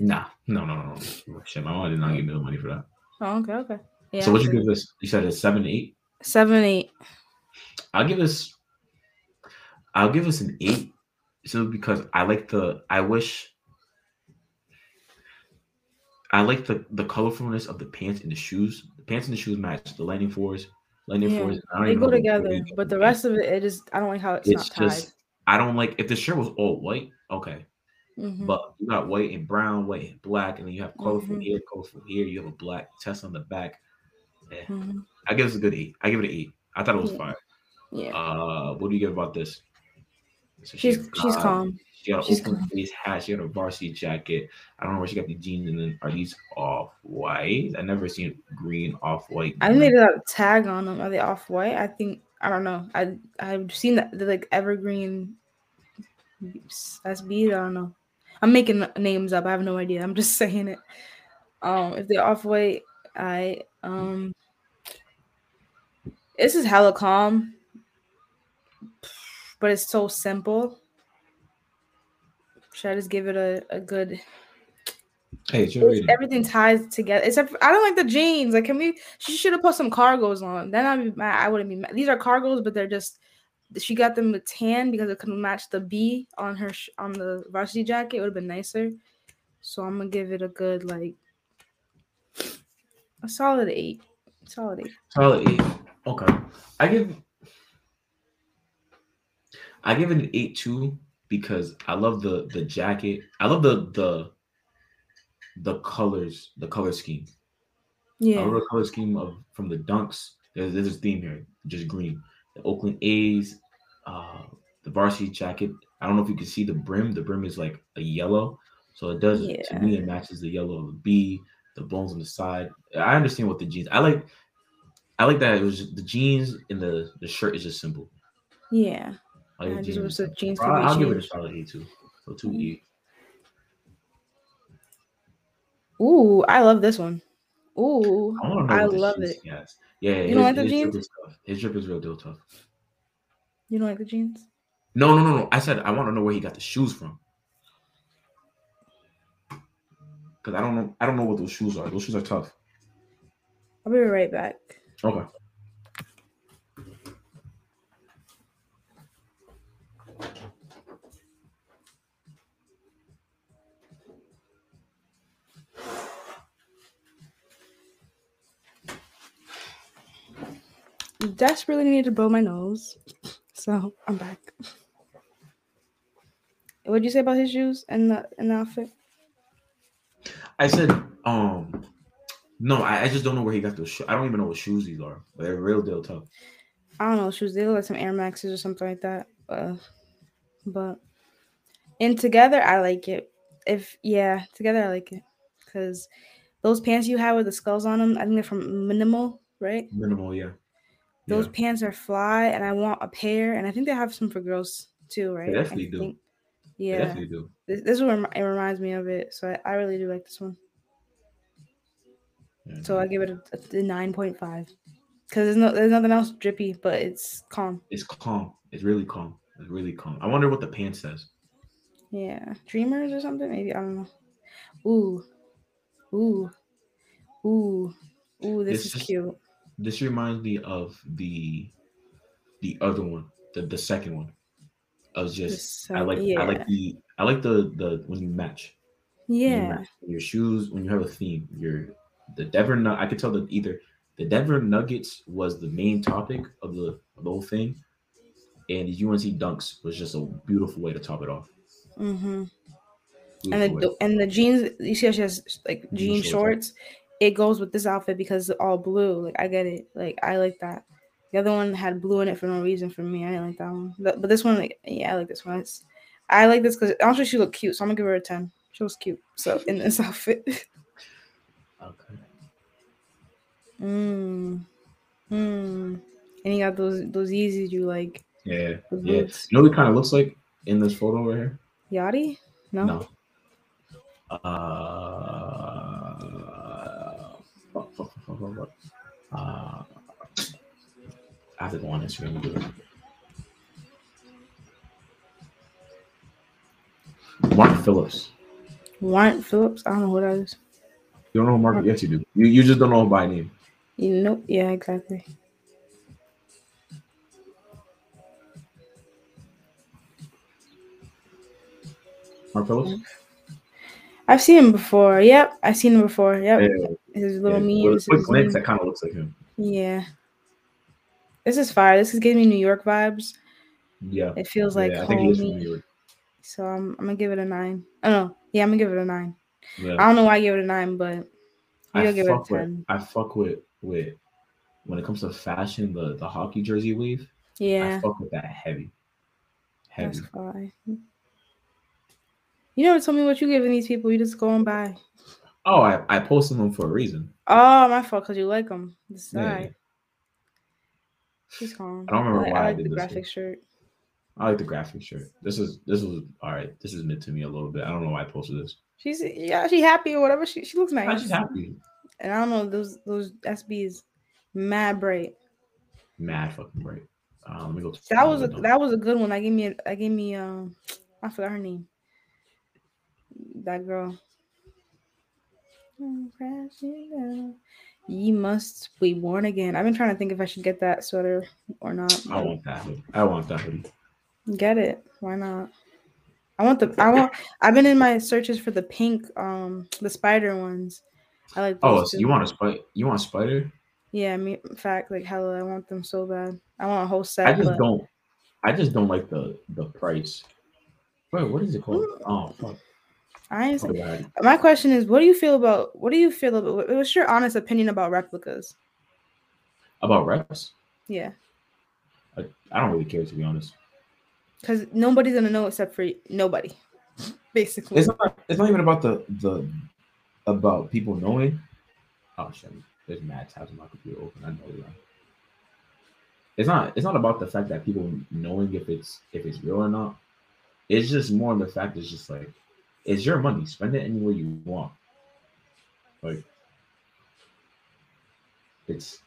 Nah, no, no, no, no. Shit, my mom did not give me the money for that. Oh, okay, okay. Yeah. so what you give this? You said it's seven, eight. Seven, eight. I'll give us. I'll give us an eight, so because I like the. I wish. I like the the colorfulness of the pants and the shoes. The pants and the shoes match the lightning fours. Lightning Yeah, fours. I don't They go together, but the rest of it, it just I don't like how it's, It's not tied. just. I don't like if the shirt was all white. Okay, Mhm. but you got white and brown, white and black, and then you have colorful Mhm. here, colorful here. You have a black chest on the back. Eh, Mhm. I give this a good eight. I give it an eight. I thought it was Yeah. fire. Yeah, Uh, what do you give about this? So she's she's uh, calm. She got an she's open calm. face hat. She got a varsity jacket. I don't know where she got the jeans. And then are these off white? I never seen green off white. I think they got a tag on them. Are they off white? I think I don't know. I I've seen that the like evergreen That's SB. I don't know. I'm making names up. I have no idea. I'm just saying it. Um, if they're off white, I um, this is hella calm, but it's so simple. Should I just give it a, a good? Hey, it's your It's, everything ties together. Except for, I don't like the jeans. Like, can we? She should have put some cargos on. Then I'd be mad. I wouldn't be mad. These are cargos, but they're just. She got them with tan because it couldn't match the B on her sh- on the varsity jacket. It would have been nicer. So I'm gonna give it a good like a solid eight. Solid eight. Solid eight. Okay. I give I give it an eight two because I love the the jacket. I love the the the colors, the color scheme. Yeah, I love the color scheme of from the dunks. There's, there's a theme here, just green. The Oakland A's, uh, the varsity jacket. I don't know if you can see the brim. The brim is like a yellow, so it does to me. It matches the yellow of the B, the bones on the side. I understand what the jeans. I like. I like that it was just, the jeans and the the shirt is just simple. Yeah. I like Yeah, the just jeans. wish the jeans I'll, I'll give it a solid eight too. So two Mhm. E. Ooh, I love this one. Ooh, I want to know. I love it. has. Yeah, You his, don't like the drip jeans? is. His drip is real deal tough. You don't like the jeans? No, no, no, no. I said I want to know where he got the shoes from. Cause I don't know. I don't know what those shoes are. Those shoes are tough. I'll be right back. Okay. Desperately need to blow my nose. So I'm back. What'd you say about his shoes and the and the outfit? I said, um, no, I, I just don't know where he got those. Sho- I don't even know what shoes these are. They're real deal tough. I don't know shoes. They look like some Air Maxes or something like that. Uh, but and together I like it. If yeah, together I like it because those pants you have with the skulls on them, I think they're from Minimal, right? Minimal, yeah. Those Yeah. pants are fly, and I want a pair, and I think they have some for girls too, right? I definitely do. think- They Yeah, definitely do. this, this is what it reminds me of it. So I, I really do like this one. Yeah. So I give it a, a nine point five because there's no there's nothing else drippy, but it's calm. it's calm. It's really calm. It's really calm. I wonder what the pants says. Yeah, Dreamers or something maybe I don't know. Ooh, ooh, ooh, ooh. This It's is just- cute. This reminds me of the the other one, the the second one. I was just The I like yeah. I like the I like the the when you match. When you Yeah, match your shoes when you have a theme. Your the Denver Nug- I could tell that either the Denver Nuggets was the main topic of the of the whole thing, and the UNC Dunks was just a beautiful way to top it off. mm-hmm. And the and the jeans you see how she has like Jean jean shorts, shorts. It goes with this outfit because it's all blue. Like I get it. Like I like that. The other one had blue in it for no reason for me. I didn't like that one. But, but this one, like, yeah, I like this one. It's, I like this because also she looked cute, so I'm gonna give her a ten. She was cute. So in this outfit, okay. mm, mm. and you got those those Yeezys you like. Yeah, yeah. You know what it kind of looks like in this photo right here? Yachty? No. No. Uh, uh, I have to go on Instagram and do it. Mark Phillips. Wyatt Phillips. I don't know who that is. You don't know Mark? Mark. Yes, you do. You, you just don't know by name. You know? Yeah, exactly. Mark Phillips. I've seen him before. Yep, I've seen him before. Yep his little With- memes. His Glance, that kind of looks like him. Yeah. This is fire. This is giving me New York vibes. Yeah. It feels like yeah, I think he from. New York. So I'm, I'm gonna give it a nine. Oh no, yeah, I'm gonna give it a nine. Yeah. I don't know why I give it a nine, but I You'll give it a fuck with 10. I fuck with with when it comes to fashion, the the hockey jersey weave. I yeah, fuck with that heavy. Heavy. that's fine. You never told me what you giving these people. You just go and buy. Oh, I, I posted them for a reason. Oh, my fault, cause you like them. This is Yeah. alright. She's calm. I don't remember like, why I like did the this graphic one. shirt. I like the graphic shirt. This is this was all right. This is mid to me a little bit. I don't know why I posted this. She's yeah, she happy or whatever. She she looks nice. Just happy. And I don't know those those SBs, mad bright. Mad fucking bright. Uh, let me go. That was a that was a good one. I gave me a, that gave me um I forgot her name. That girl. I'm crashing down. Ye must be born again. I've been trying to think if I should get that sweater or not. I want that. hoodie. I want that hoodie. Get it. Why not? I want the I want I've been in my searches for the pink um the spider ones. I like Oh, so you want a spider? You want a spider? Yeah, me in fact, like hella, I want them so bad. I want a whole set. I just but- don't. I just don't like the the price. Wait, what is it called? Oh fuck. I My question is, what do you feel about what do you feel about what's your honest opinion about replicas? About reps? Yeah, I, I don't really care to be honest. because nobody's gonna know except for nobody, basically. It's not. It's not even about the the about people knowing. Oh shit! There's mad tabs on my computer open. I know that. It's not. It's not about the fact that people knowing if it's if it's real or not. It's just more the fact. It's just like it's your money. Spend it any way you want. Like it's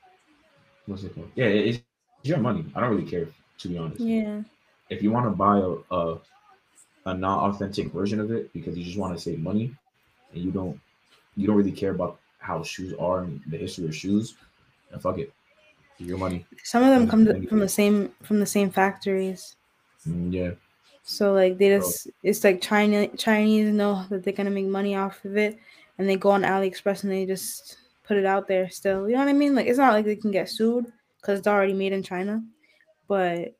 what's it called? Yeah, it's, your money. I don't really care to be honest yeah, if you want to buy a, a a non-authentic version of it because you just want to save money and you don't you don't really care about how shoes are and the history of shoes, then fuck it. Your money. some of them come to, from the same from the same factories. Mm, yeah. So like they just it's like China Chinese know that they're gonna make money off of it, and they go on AliExpress and they just put it out there still. You know what I mean? Like it's not like they can get sued because it's already made in China, but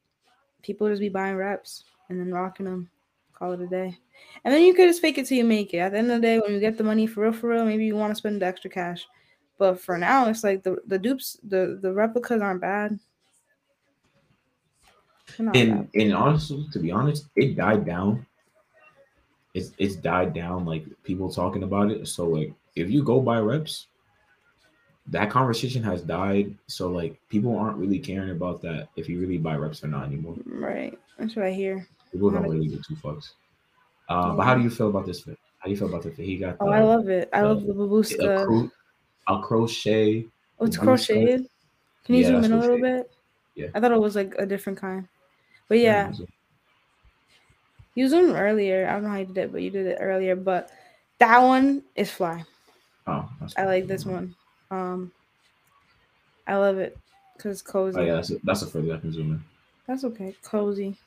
people just be buying reps and then rocking them. Call it a day, and then you could just fake it till you make it. At the end of the day, when you get the money for real, for real, maybe you want to spend the extra cash. But for now, it's like the the dupes, the the replicas aren't bad. And and honestly, to be honest, it died down. It's it's died down like people talking about it. So like if you go buy reps, that conversation has died. So like people aren't really caring about that if you really buy reps or not anymore. Right, that's what I hear. People don't really give two fucks. Uh, But how do you feel about this fit? How do you feel about the fit? He got Oh, I love it. I the- love the a, cro- a crochet. Oh, it's the crocheted. Can you Yeah, zoom in a little bit? Yeah. I thought it was like a different kind. But yeah, you zoomed earlier. I don't know how you did it, but you did it earlier. But that one is fly. Oh, that's I like this one. Um, I love it because it's cozy. Oh yeah, that's a, that's a further I can zoom in. That's okay. Cozy.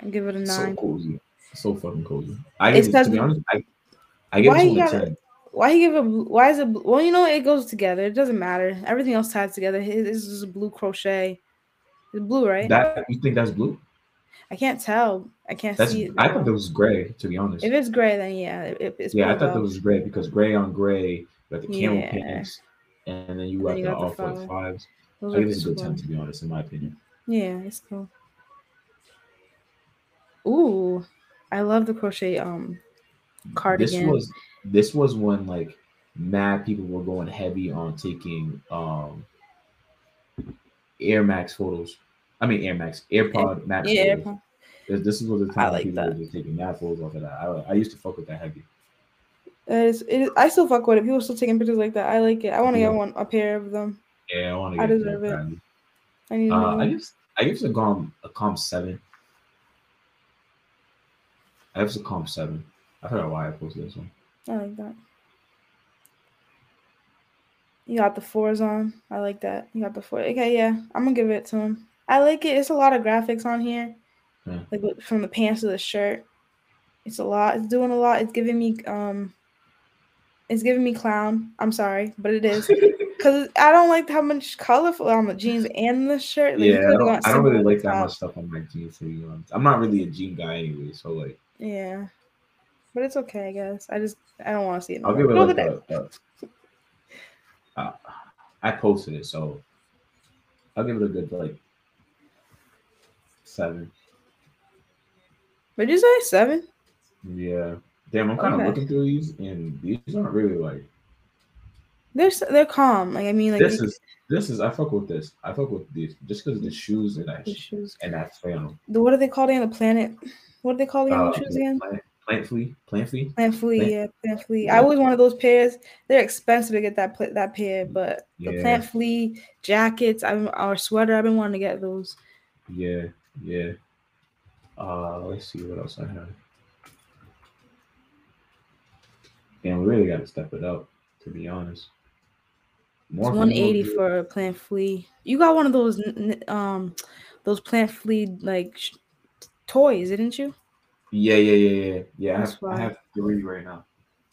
I give it a nine. So cozy, so fucking cozy. I give it, to be honest, I I give Why this a ten. Why you give it? bl- Why is it? Well, you know it goes together. It doesn't matter. Everything else ties together. This is a blue crochet. It's blue, right? That you think that's blue? I can't tell. I can't That's see it. I thought that was gray. To be honest, If it's gray, then yeah, it, it's yeah, I thought that was gray because gray on gray, you got the camel Yeah. pants, and then you got then you the got the off white fives. Those I give this a good cool. ten, to be honest, in my opinion. Yeah, it's cool. Ooh, I love the crochet um cardigan. This was this was when like mad people were going heavy on taking um Air Max photos. I mean Air Max, AirPod Max yeah, photos. This, this what the time like people that. were taking mad photos off of that. I, I used to fuck with that heavy. it is, it is, I still fuck with it. People still taking pictures like that. I like it. I want to Yeah. get one, a pair of them. Yeah, I want to I deserve it. I need Uh, I guess I guess a calm a calm seven. I guess a calm seven. I forgot why I posted this one. I like that. You got the fours on. I like that. You got the four. Okay, yeah, I'm gonna give it to him. I like it. It's a lot of graphics on here, Yeah. like from the pants to the shirt. It's a lot. It's doing a lot. It's giving me um. It's giving me clown. I'm sorry, but it is because I don't like how much colorful on the jeans and the shirt. Like, yeah, I don't, I don't really like that top. much stuff on my jeans. To be honest, I'm not really a jean guy anyway. So like, Yeah, but it's okay, I guess. I just I don't want to see it. I'll give it like a, a, uh, I posted it, so I'll give it a good like seven. Would you say seven? Yeah. Damn, I'm kind of Okay. looking through these, and these aren't really like They're they're calm. Like I mean, like this is this is I fuck with this. I fuck with these just because the shoes and that the shoes. and that flannel. The, what are they called again? The planet. What are they called again? Uh, the shoes again? plant, plant flea, plant flea. Plant yeah, plant flea. Yeah. I always wanted those pairs. They're expensive to get that that pair, but the Yeah. plant flea jackets, I'm or sweater. I've been wanting to get those. Yeah, yeah. Uh, let's see what else I have. Damn, we really got to step it up. To be honest, more It's 180 for a plant flea. You got one of those um those plant flea like sh- toys, didn't you? Yeah, yeah, yeah, yeah. Yeah, I That's have, I have three right now.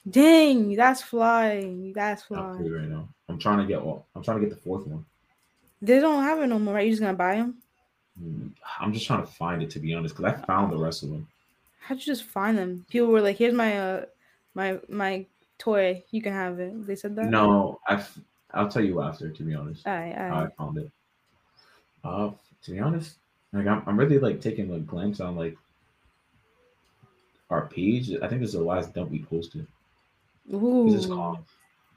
Dang, that's flying. That's I have three flying. right now. I'm trying to get well, I'm trying to get the fourth one. They don't have it no more, right? You're just gonna buy them? Mm, I'm just trying to find it to be honest, because I found the rest of them. How'd you just find them? People were like, "Here's my uh my my toy. You can have it." They said that. No, I. I'll tell you after. To be honest, All right, all how I found it. Uh, to be honest, like I'm, I'm really like taking a glance on like our page. I think this is the last dump we posted. Ooh, This is calm.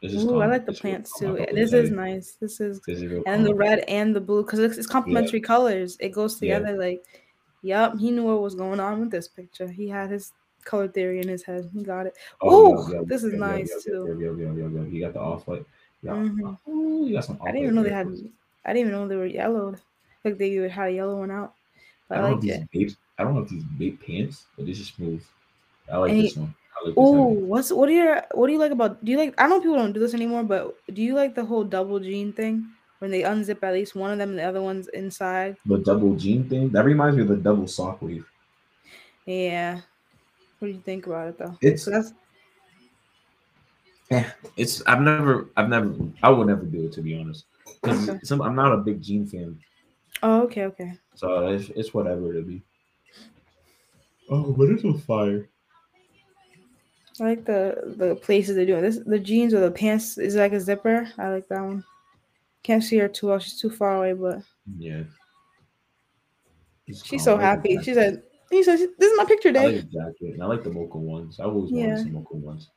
This is Ooh, calm. I like the real plants too. I fuck with This is nice. This is This is and the red and the blue because it's, it's complementary colors. It goes Yeah. together. Like, yup, he knew what was going on with this picture. He had his color theory in his head. He got it. Oh, Ooh, this is nice, too. Yo, yo, yo, yo, yo. You got the off white. Yeah. Mhm. Ooh, you got some. I didn't even know they had. I didn't even know they were yellowed. Like they had a yellow one out. But I I don't know like if it. these vape. I don't know if these vape pants, but this is smooth. I like And this one. Like Oh, what's what do you what do you like about? Do you like? I know people don't do this anymore, but do you like the whole double jean thing when they unzip at least one of them and the other one's inside? the double jean thing. That reminds me of the double sock weave. Yeah. What do you think about it though? It's So that's eh, it's I've never I've never I would never do it to be honest. 'Cause Okay. some, I'm not a big jean fan, oh okay okay. so it's, it's whatever to be. Oh, but it's on fire. I like the the places they're doing this. The jeans or the pants is like a zipper. I like that one. Can't see her too well. She's too far away, but Yeah. It's she's so I like happy. She jacket. said, "He said this is my picture I day." like the jacket, and I like the mocha ones. I've always Yeah. wanted some mocha ones.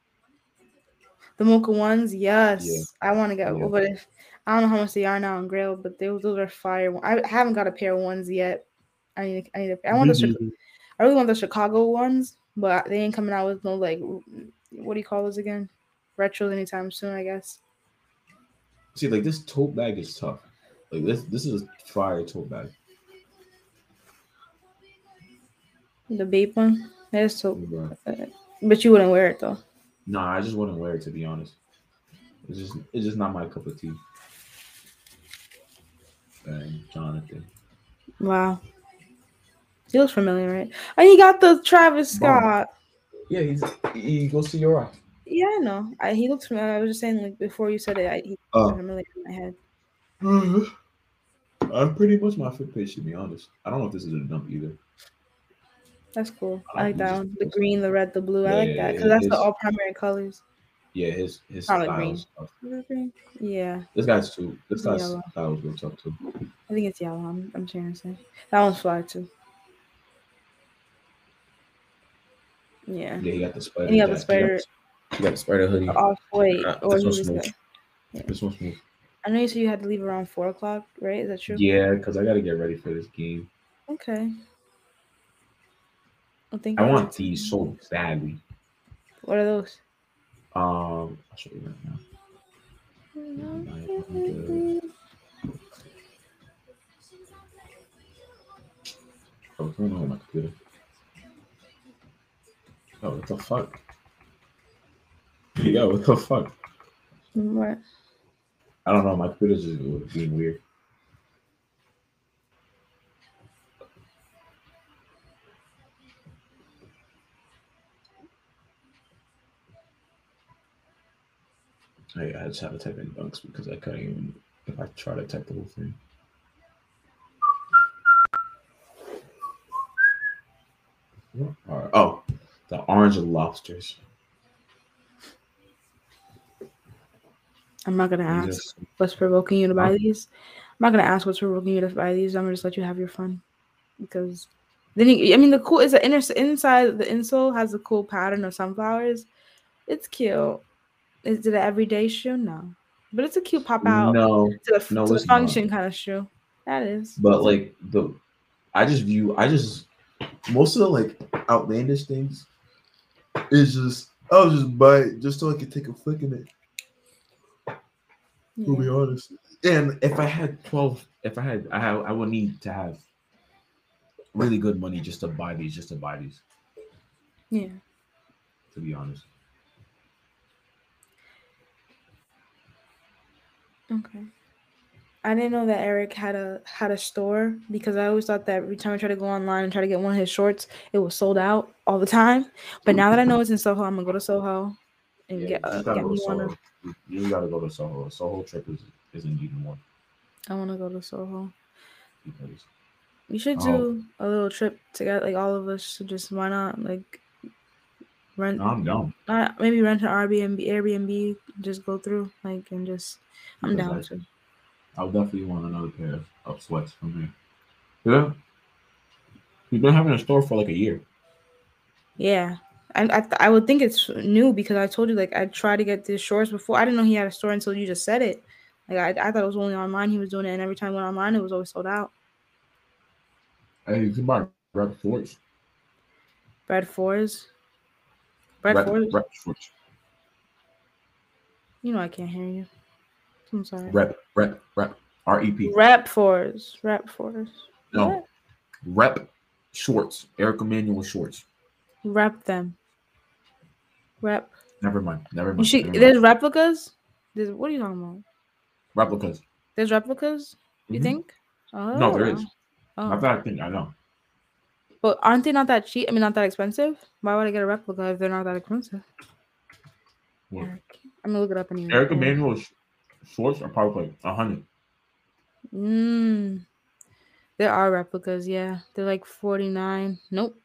The mocha ones, yes. Yeah. I want to get, Yeah. but if I don't know how much they are now on Grail, but they, those are fire. I haven't got a pair of ones yet. I need, I need. A, I want the. I really want the Chicago ones, but they ain't coming out with no like, what do you call those again? Retros anytime soon, I guess. See, like this tote bag is tough. Like this, this is a fire tote bag. The vape one, that is so. Bruh. But you wouldn't wear it though. Nah, I just wouldn't wear it to be honest. It's just, it's just not my cup of tea. Dang, Jonathan. Wow. He looks familiar, right? And he got the Travis Bomb. Scott. Yeah, he's he goes to your eye. Yeah, I know. I, he looks familiar. I was just saying, like before you said it, I, he Oh. looks familiar in my head. Uh, I'm pretty much my fit page to be honest. I don't know if this is a dump either. That's cool. I I like like that one. The green, the red, the blue. I like yeah, that yeah, because that's the all primary colors. Yeah, his his Probably style green. is tough. Is it green? Yeah, This guy's too. This guy's Yellow. style is real tough too. I think it's yellow. I'm, I'm trying to say that one's fly too. Yeah, Yeah, he got the spider. And he got the spider- He got the spider hoodie. off white Uh, or this he one's just smooth. got, yeah. This one's smooth. I know you said you had to leave around four o'clock, right? Is that true? Yeah, because I got to get ready for this game. Okay. I think I want these so badly. What are those? Um, I'll show you right now. Oh, what's going on my computer? Oh, what the fuck? Yo, what the fuck? What? I don't know. My computer's just being weird. Oh, I, I just have to type in dunks because I couldn't even if I try to type the whole thing. Oh, the orange lobsters. I'm not gonna ask Just- what's provoking you to buy Huh? these. I'm not gonna ask what's provoking you to buy these. I'm gonna just let you have your fun because then you, I mean the cool is the inner inside the insole has a cool pattern of sunflowers. It's cute. Is it an everyday shoe? No, but it's a cute pop out. No, It's a, no, it's a it's not. function kind of shoe. That is. but like the, I just view. I just most of the like outlandish things is just I'll just buy it just so I can take a flick in it. To be honest, and if I had twelve, if I had, I have, I would need to have really good money just to buy these, just to buy these. yeah. To be honest, Okay. I didn't know that Eric had a had a store because I always thought that every time I try to go online and try to get one of his shorts, it was sold out all the time. But now that I know it's in Soho, I'm gonna go to Soho and yeah, get, uh, get me to one. Of, You- gotta go to Soho. A Soho trip is is indeed one I want to go to Soho. because We should Oh. do a little trip together, like all of us. To just why not like rent? no, I'm down. Not maybe rent an Airbnb, Airbnb, just go through like and just. I'm Because down I-. I'll definitely want another pair of, of sweats from here. Yeah, we've been having a store for like a year. Yeah. I, I, th- I would think it's new because I told you like I tried to get these shorts before. I didn't know he had a store until you just said it. Like I, I thought it was only online he was doing it, and every time I went online it was always sold out. Hey, you can buy. Bread fours, Rep, fours. rep shorts. You know I can't hear you. I'm sorry. Rep, rep, rep. R E P. Rep fours, rep fours. No, rep shorts. Eric Emanuel shorts. Rep them. Rep. Never mind. Never mind. should, never mind. there's replicas. There's, what are you talking about? replicas. There's replicas. You Mhm. think? Oh, No, there is. Oh. Not that I think I know. But aren't they not that cheap? I mean, not that expensive. Why would I get a replica if they're not that expensive? What? I'm gonna look it up anyway. Eric Emanuel shorts are probably a hundred. Mm. There are replicas, yeah. They're like 49. Nope.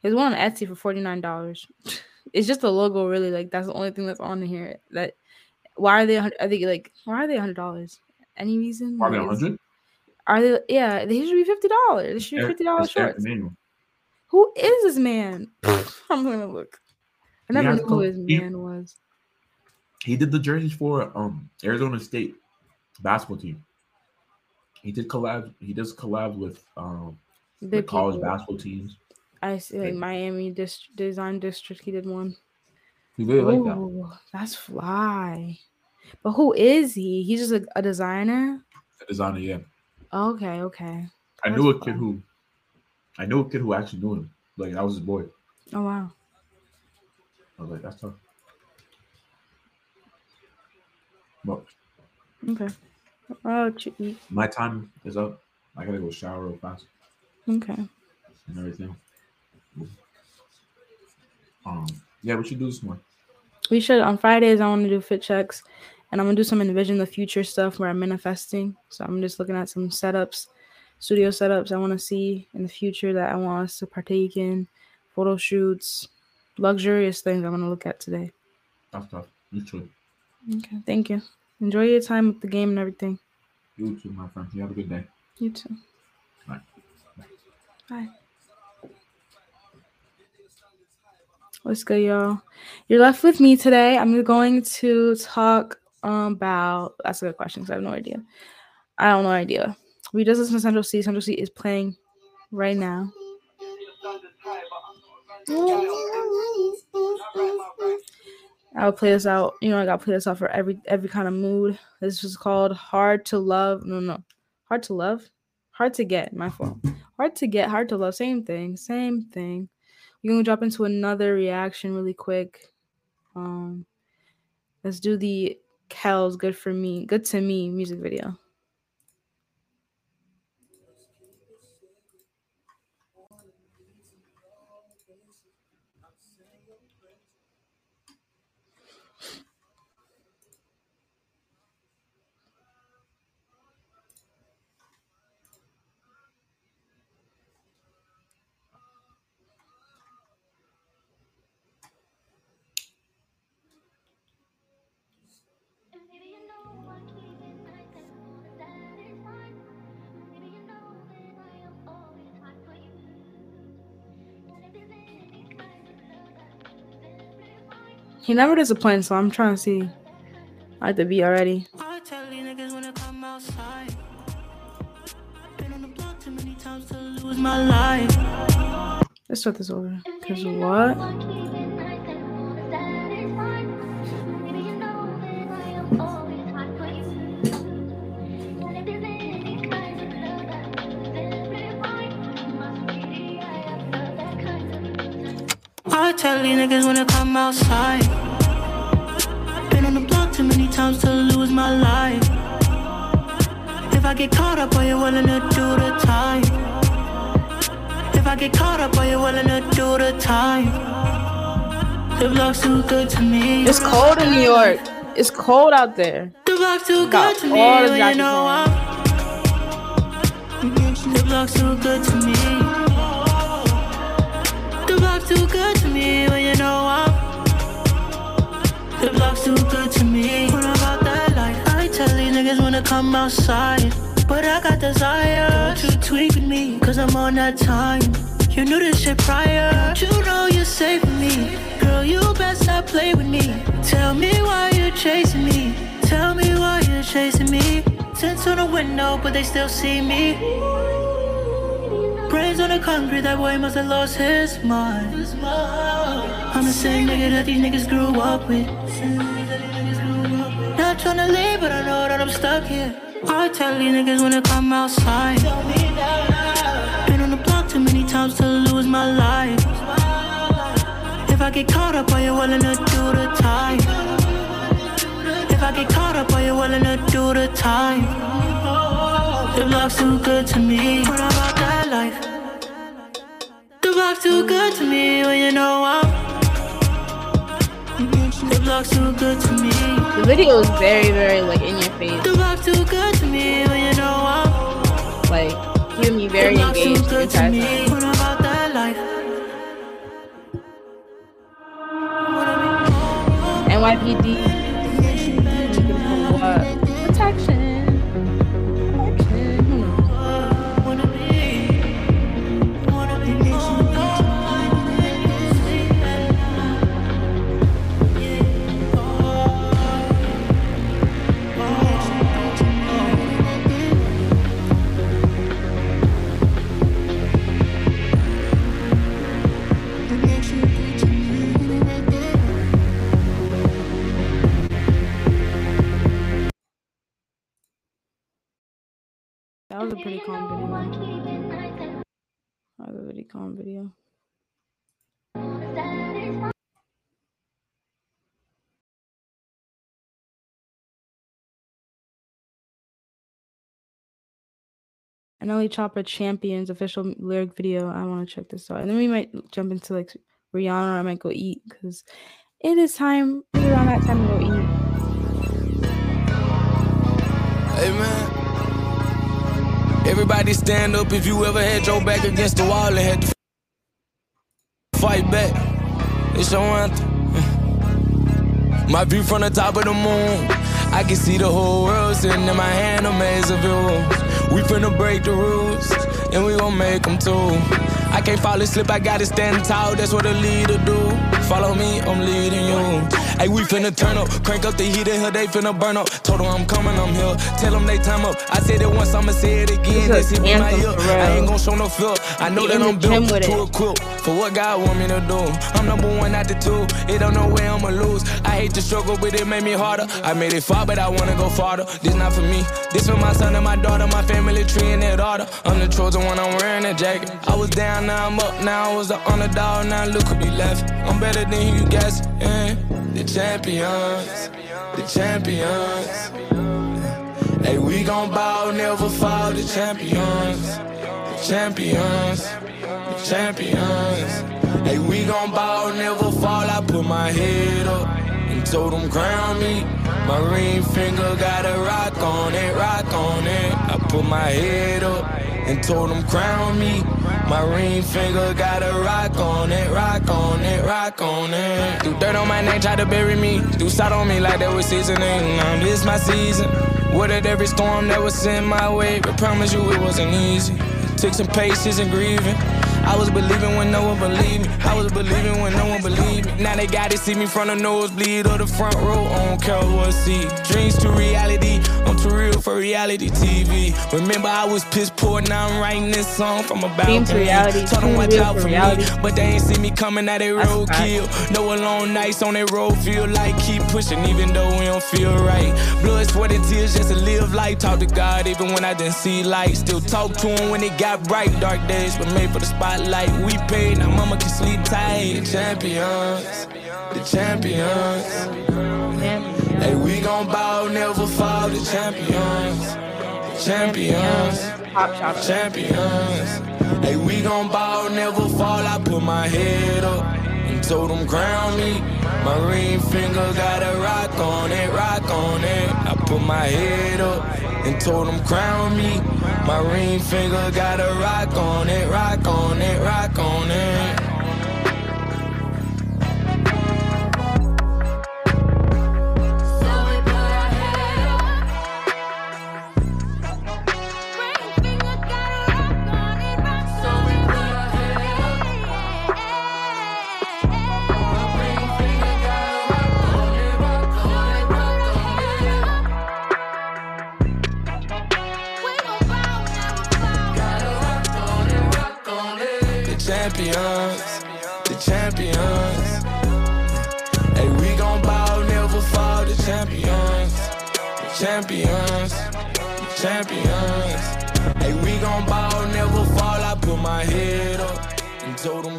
There's one on Etsy for $49. It's just the logo, really. Like that's the only thing that's on here. That why are they? Are they like? Why are they hundred dollars? Any reason? Probably a hundred. Are they? Yeah, they should be fifty dollars. They should be fifty dollars shorts. Who is this man? I'm gonna look. I never knew who co- his man was. He did the jerseys for um Arizona State basketball team. He did collab. He does collab with um with college basketball teams. I see, like Miami dis- Design District. He did one. He really like that. Ooh, that's fly. But who is he? He's just a, a designer. A designer, yeah. Okay, okay. I That's knew a kid who, I knew a kid who actually knew him. Like that was his boy. Oh wow. I was like, that's tough. But Okay. Oh, my time is up. I gotta go shower real fast Okay. and everything. Um, yeah, we should do this more. We should on Fridays. I want to do fit checks, and I'm gonna do some envision the future stuff where I'm manifesting. So I'm just looking at some setups, studio setups I want to see in the future that I want us to partake in, photo shoots, luxurious things I'm gonna look at today. That's tough. You too. Okay. Thank you. Enjoy your time with the game and everything. You too, my friend. You have a good day. You too. Bye. Bye. What's good, y'all? You're left with me today. I'm going to talk about. That's a good question because I have no idea. I have no idea. We just listen to Central Cee. Central Cee is playing right now. I'll play this out. You know, I gotta play this out for every every kind of mood. This is called "Hard to Love." No, no, hard to love, hard to get. My fault. Hard to get, hard to love. Same thing. Same thing. We're gonna drop into another reaction really quick. Um, let's do the Kel's "Good for Me," "Good to Me" music video. He never disappoints, so I'm trying to see. I like the beat already. I tell these niggas when I come outside. Been on the block too many times to lose my life. Let's start this over. Cause what? Tell these niggas when I come outside. Been on the block too many times to lose my life. If I get caught up, are you willing to do the time? If I get caught up, are you willing to do the time? The block's too good to me. It's cold in New York. It's cold out there. The block's too good to me. all the you know. I'm. The block's too good to me. Too good to me when you know I'm. The block's too good to me. When I'm about that life, I tell these niggas when to come outside. But I got desire. Don't you tweak with me, cause I'm on that time. You knew this shit prior. Don't you know you're safe with me. Girl, you best not play with me. Tell me why you're chasing me. Tell me why you're chasing me. Tints on the window, but they still see me. Brains on the concrete, that boy must have lost his mind. I'm the same nigga that these niggas grew up with. Not tryna leave, but I know that I'm stuck here. I tell these niggas when to come outside. Been on the block too many times to lose my life. If I get caught up, are you willing to do the time? If I get caught up, are you willing to do the time? The block's too good to me I'm about that life. The block's too good to me when you know I'm. The block's too good to me. The video is very, very like in your face. The block's too good to me when you know I'm. Like keeping me very the block's too engaged the good to entire me time. I'm about that life. NYPD. Was a pretty calm video. That was a pretty calm video. NLE Choppa Champions official lyric video. I want to check this out. And then we might jump into like Rihanna or I might go eat because it is time. Around that time to go eat. Hey man. Everybody stand up if you ever had your back against the wall and had to fight back. It's your anthem. My view from the top of the moon. I can see the whole world sitting in my hand, a maze of rules. We finna break the rules, and we gon' make them too. I can't fall asleep, I gotta stand tall, that's what a leader do. Follow me, I'm leading you. Hey, we finna turn up, crank up the heat in here, they finna burn up. Told them I'm coming, I'm here. Tell them they time up. I said it once, I'ma say it again. This is my ear. I ain't gon' show no fear. I know that I'm built to equip for what God want me to do. I'm number one out the two. It don't know where I'ma lose. I hate the struggle, but it made me harder. I made it far, but I wanna go farther. This not for me. This for my son and my daughter, my family tree and their daughter. I'm the chosen one, I'm wearing that jacket. I was down, now I'm up. Now I was the underdog, now look who be left. I'm better than you guys. Yeah. The champions, the champions. Hey, we gon' bow, never fall. The champions, the champions, the champions. Hey, we gon' bow, never fall. I put my head up and told them crown me. My ring finger got a rock on it, rock on it. Put my head up and told them crown me. My ring finger got a rock on it, rock on it, rock on it. Do dirt on my name, try to bury me. Do salt on me like that was seasoning. Now this my season. Weathered every storm that was sent my way, but promise you it wasn't easy. Took some patience and grieving. I was believing when no one believed me. I was believing when no one believed me. Now they gotta see me from the nosebleed or the front row. I don't care what see. Dreams to reality. I'm too real for reality TV. Remember I was piss poor. Now I'm writing this song from a Dream to balcony. reality, Told them watch out for reality. me, but they ain't see me coming at that That's road kill. No alone nights on that road feel like keep pushing even though we don't feel right. Blood, sweat, and tears just to live life. Talk to God even when I didn't see light. Still talk to him when it got bright. Dark days were made for the spotlight. Like we paid, now mama can sleep tight. The champions, the champions. Hey, we gon' bow, never fall. The champions, the champions. Champions. Hey, we gon' ball, never fall. I put my head up told them crown me. My ring finger got a rock on it, rock on it. I put my head up and told them crown me. My ring finger got a rock on it, rock on it, rock on it.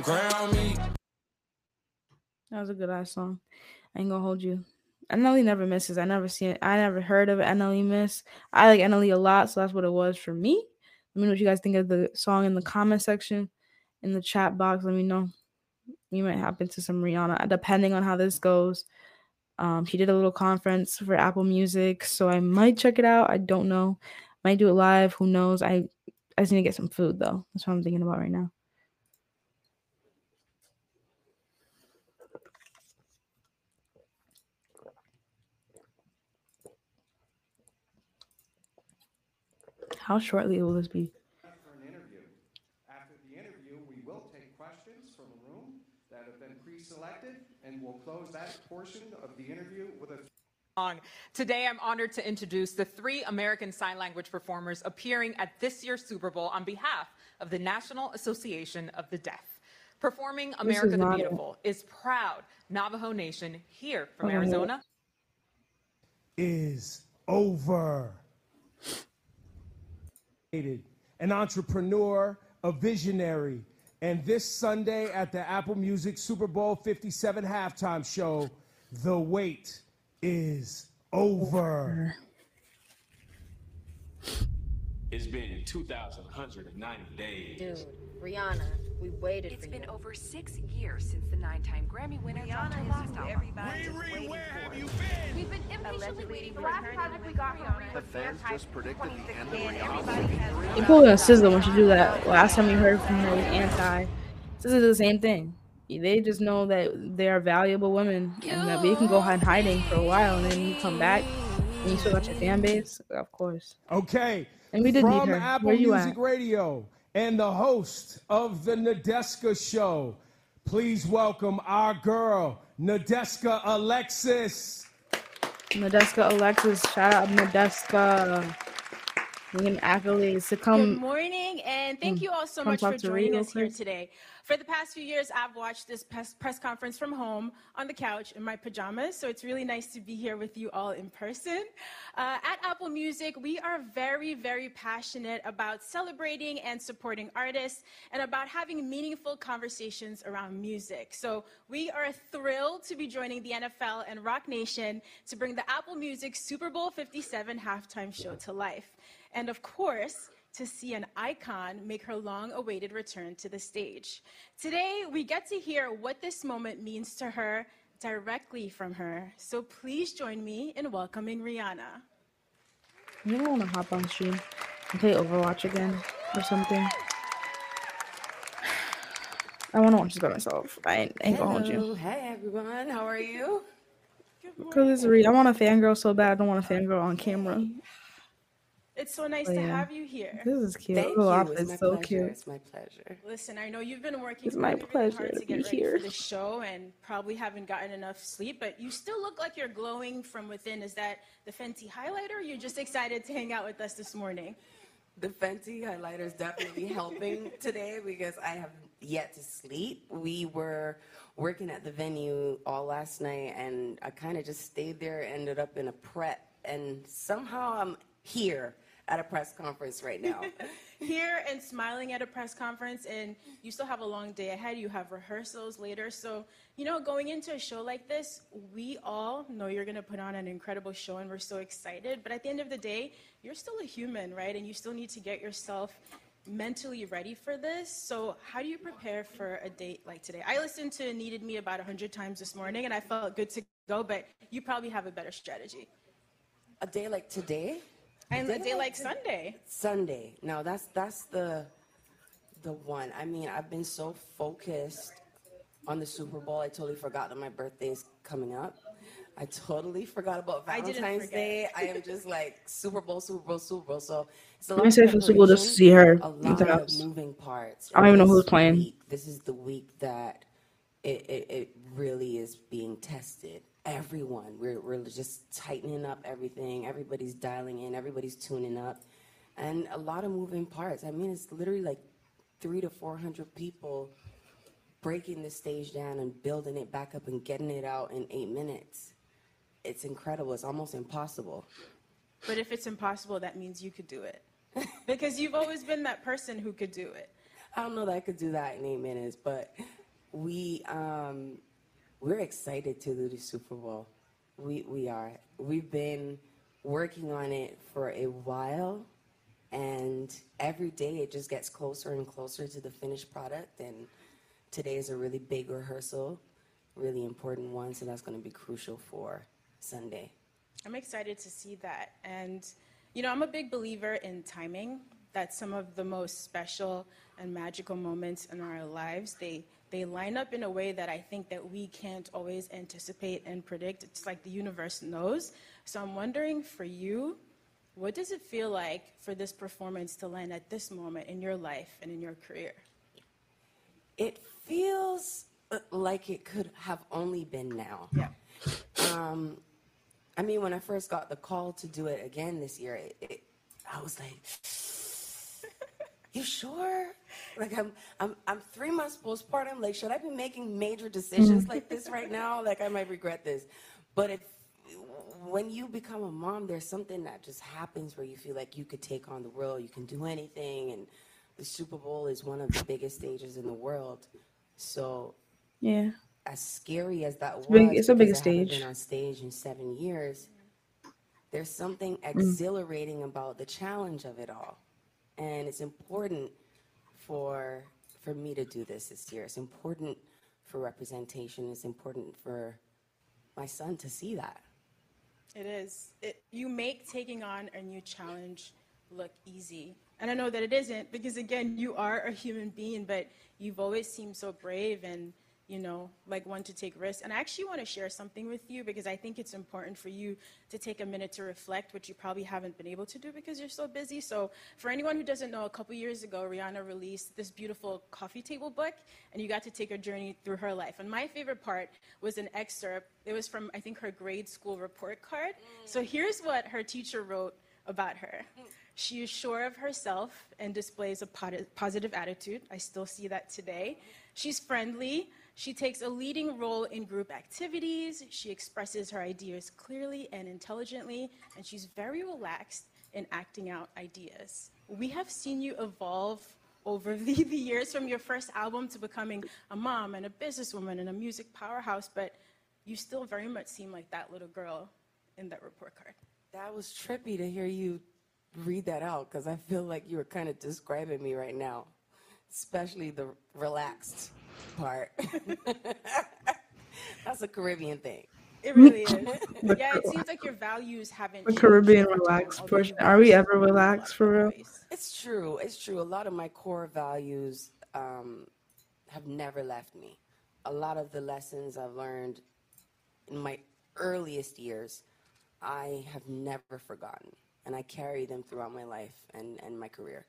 Crown me. That was a good ass song. I ain't gonna hold you. NLE never misses. I never seen it. I never heard of NLE miss. I like NLE a lot, so that's what it was for me. Let me know what you guys think of the song in the comment section, in the chat box. Let me know. You might happen to some Rihanna, depending on how this goes. Um, she did a little conference for Apple Music, so I might check it out. I don't know. Might do it live. Who knows? I I just need to get some food though. That's what I'm thinking about right now. How shortly will this be? for an interview. After the interview, we will take questions from a room that have been pre-selected, and we'll close that portion of the interview with a song. Today, I'm honored to introduce the three American Sign Language performers appearing at this year's Super Bowl on behalf of the National Association of the Deaf. Performing America the. Beautiful is proud Navajo Nation here from Oh. Arizona. is over. An entrepreneur, a visionary. And this Sunday at the Apple Music Super Bowl 57 halftime show, the wait is over. It's been 2,190 days. Dude, Rihanna, we waited It's for been you. over six years since the nine-time Grammy winner dropped her last album. We've been impatiently waiting for the last project we got from The fans just predicted the end of Rihanna. They pulled a SZA when she do that. Last time we heard from her was anti. SZA did the same thing. They just know that they are valuable women and that we can go in hiding for a while and then you come back and you still got your fan base. Of course. Okay. And we did need From her. Apple Where you Music at? Radio and the host of the Nadeska Show, please welcome our girl, Nadeska Alexis. Nadeska Alexis. Shout out Nadeska. To Good morning, and thank you all so much for joining us here today. For the past few years, I've watched this press, press conference from home on the couch in my pajamas, so it's really nice to be here with you all in person. Uh, at Apple Music, we are very, very passionate about celebrating and supporting artists and about having meaningful conversations around music. So we are thrilled to be joining the NFL and Roc Nation to bring the Apple Music Super Bowl 57 halftime show to life. And of course, to see an icon make her long awaited return to the stage. Today, we get to hear what this moment means to her directly from her. So please join me in welcoming Rihanna. You don't want to hop on stream and play Overwatch again or something. I want to watch this by myself. I ain't, ain't gonna hold you. Hey everyone, how are you? Cause it's Reed. I want a fangirl so bad. I don't want a fangirl on camera. It's so nice Oh, to yeah. have you here. This is cute. Thank Little you. outfit's It's my so pleasure. cute. It's my pleasure. Listen, I know you've been working It's my really, really pleasure hard to to get be ready here. for the show and probably haven't gotten enough sleep, but you still look like you're glowing from within. Is that the Fenty highlighter? You're just excited to hang out with us this morning. The Fenty highlighter is definitely helping today because I have yet to sleep. We were working at the venue all last night and I kind of just stayed there, ended up in a prep, and somehow I'm here at a press conference right now. Here and smiling at a press conference, and you still have a long day ahead. You have rehearsals later. So, you know, going into a show like this, we all know you're going to put on an incredible show, and we're so excited. But at the end of the day, you're still a human, right? And you still need to get yourself mentally ready for this. So, how do you prepare for a date like today? I listened to Needed Me about 100 times this morning, and I felt good to go, but you probably have a better strategy. A day like today? And a day like? Sunday. Sunday. Now that's that's the the one. I mean, I've been so focused on the Super Bowl, I totally forgot that my birthday is coming up. I totally forgot about Valentine's forget. Day. I am just like Super Bowl, Super Bowl, Super Bowl. So it's a I'm lot of excited for Super Bowl just to see her. A lot of moving parts. I don't even know who's playing. week- this is the week that it, it, it really is being tested. Everyone, we're, we're just tightening up everything. Everybody's dialing in. Everybody's tuning up, and a lot of moving parts. I mean, it's literally like three to four hundred people breaking the stage down and building it back up and getting it out in eight minutes. It's incredible. It's almost impossible. But if it's impossible, that means you could do it. because you've always been that person who could do it. I don't know that I could do that in eight minutes, but we um, we're excited to do the Super Bowl. We we are. We've been working on it for a while, and every day it just gets closer and closer to the finished product. And today is a really big rehearsal, really important one. So that's going to be crucial for Sunday. I'm excited to see that. And, you know, I'm a big believer in timing, that some of the most special and magical moments in our lives, they, they line up in a way that I think that we can't always anticipate and predict. It's like the universe knows. So I'm wondering for you, what does it feel like for this performance to land at this moment in your life and in your career? It feels uh, like it could have only been now. Yeah. Um, I mean, when I first got the call to do it again this year, it, it, I was like, "You sure?" Like I'm, I'm, I'm three months postpartum. Like, should I be making major decisions like this right now? Like, I might regret this. But if when you become a mom, there's something that just happens where you feel like you could take on the world, you can do anything, and the Super Bowl is one of the biggest stages in the world. So Yeah. as scary as that It's was, big- it's a big because I haven't stage. Been on stage in seven years. There's something Mm. exhilarating about the challenge of it all, and it's important for for me to do this this year. It's important for representation. It's important for my son to see that. It is. It, you make taking on a new challenge look easy. And I know that it isn't because, again, you are a human being, but you've always seemed so brave and, you know, like one to take risks. And I actually want to share something with you because I think it's important for you to take a minute to reflect, which you probably haven't been able to do because you're so busy. So, for anyone who doesn't know, a couple years ago, Rihanna released this beautiful coffee table book, and you got to take a journey through her life. And my favorite part was an excerpt. It was from, I think, her grade school report card. Mm. So, here's what her teacher wrote about her. Mm. She is sure of herself and displays a positive attitude. I still see that today. She's friendly. She takes a leading role in group activities. She expresses her ideas clearly and intelligently, and she's very relaxed in acting out ideas. We have seen you evolve over the, the years from your first album to becoming a mom and a businesswoman and a music powerhouse, but you still very much seem like that little girl in that report card. That was trippy to hear you read that out because I feel like you were kind of describing me right now, especially the relaxed part. That's a Caribbean thing. It really is. Yeah, it seems like your values haven't The changed Caribbean over relaxed portion. Are we ever relaxed for real? It's true. It's true. A lot of my core values um, have never left me. A lot of the lessons I've learned in my earliest years, I have never forgotten. and I carry them throughout my life and, and my career.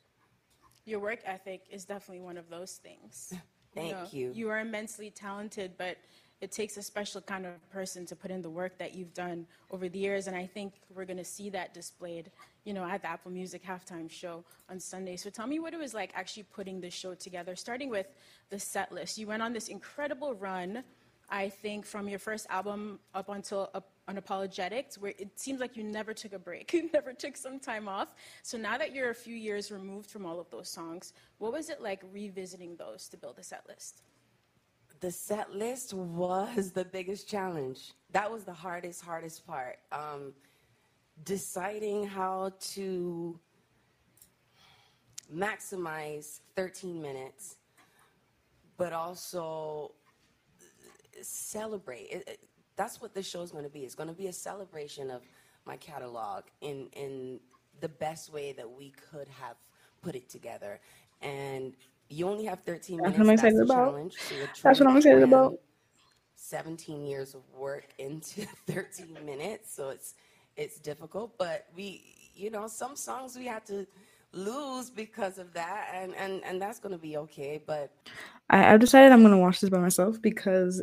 Your work ethic is definitely one of those things. Thank you. You are immensely talented, but it takes a special kind of person to put in the work that you've done over the years, and I think we're going to see that displayed, you know, at the Apple Music halftime show on Sunday. So tell me what it was like actually putting this show together, starting with the set list. You went on this incredible run, I think, from your first album up until up Unapologetics, where it seems like you never took a break, you never took some time off. So now that you're a few years removed from all of those songs, what was it like revisiting those to build a set list? the set list was the biggest challenge. That was the hardest, hardest part. Um, deciding how to maximize 13 minutes, but also celebrate. It, it, that's what this show is going to be. It's going to be a celebration of my catalog in in the best way that we could have put it together. And you only have 13 That's minutes. what I'm excited That's about. So That's what I'm excited about. 17 years of work into 13 minutes, so it's it's difficult. But we, you know, some songs we had to lose because of that, and and and that's gonna be okay. But I, I've decided I'm gonna watch this by myself because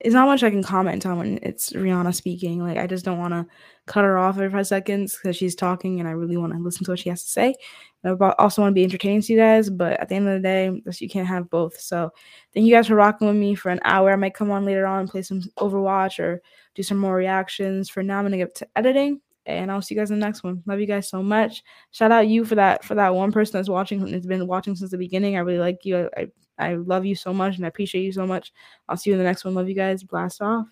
it's not much I can comment on when it's Rihanna speaking. Like I just don't want to cut her off every five seconds because she's talking, and I really want to listen to what she has to say. And I also want to be entertaining to you guys, but at the end of the day, you can't have both. So thank you guys for rocking with me for an hour. I might come on later on and play some Overwatch or do some more reactions. For now, I'm gonna get to editing. And I'll see you guys in the next one. Love you guys so much. Shout out you for that for that one person that's watching that's been watching since the beginning. I really like you. I, I I love you so much and I appreciate you so much. I'll see you in the next one. Love you guys. Blast off.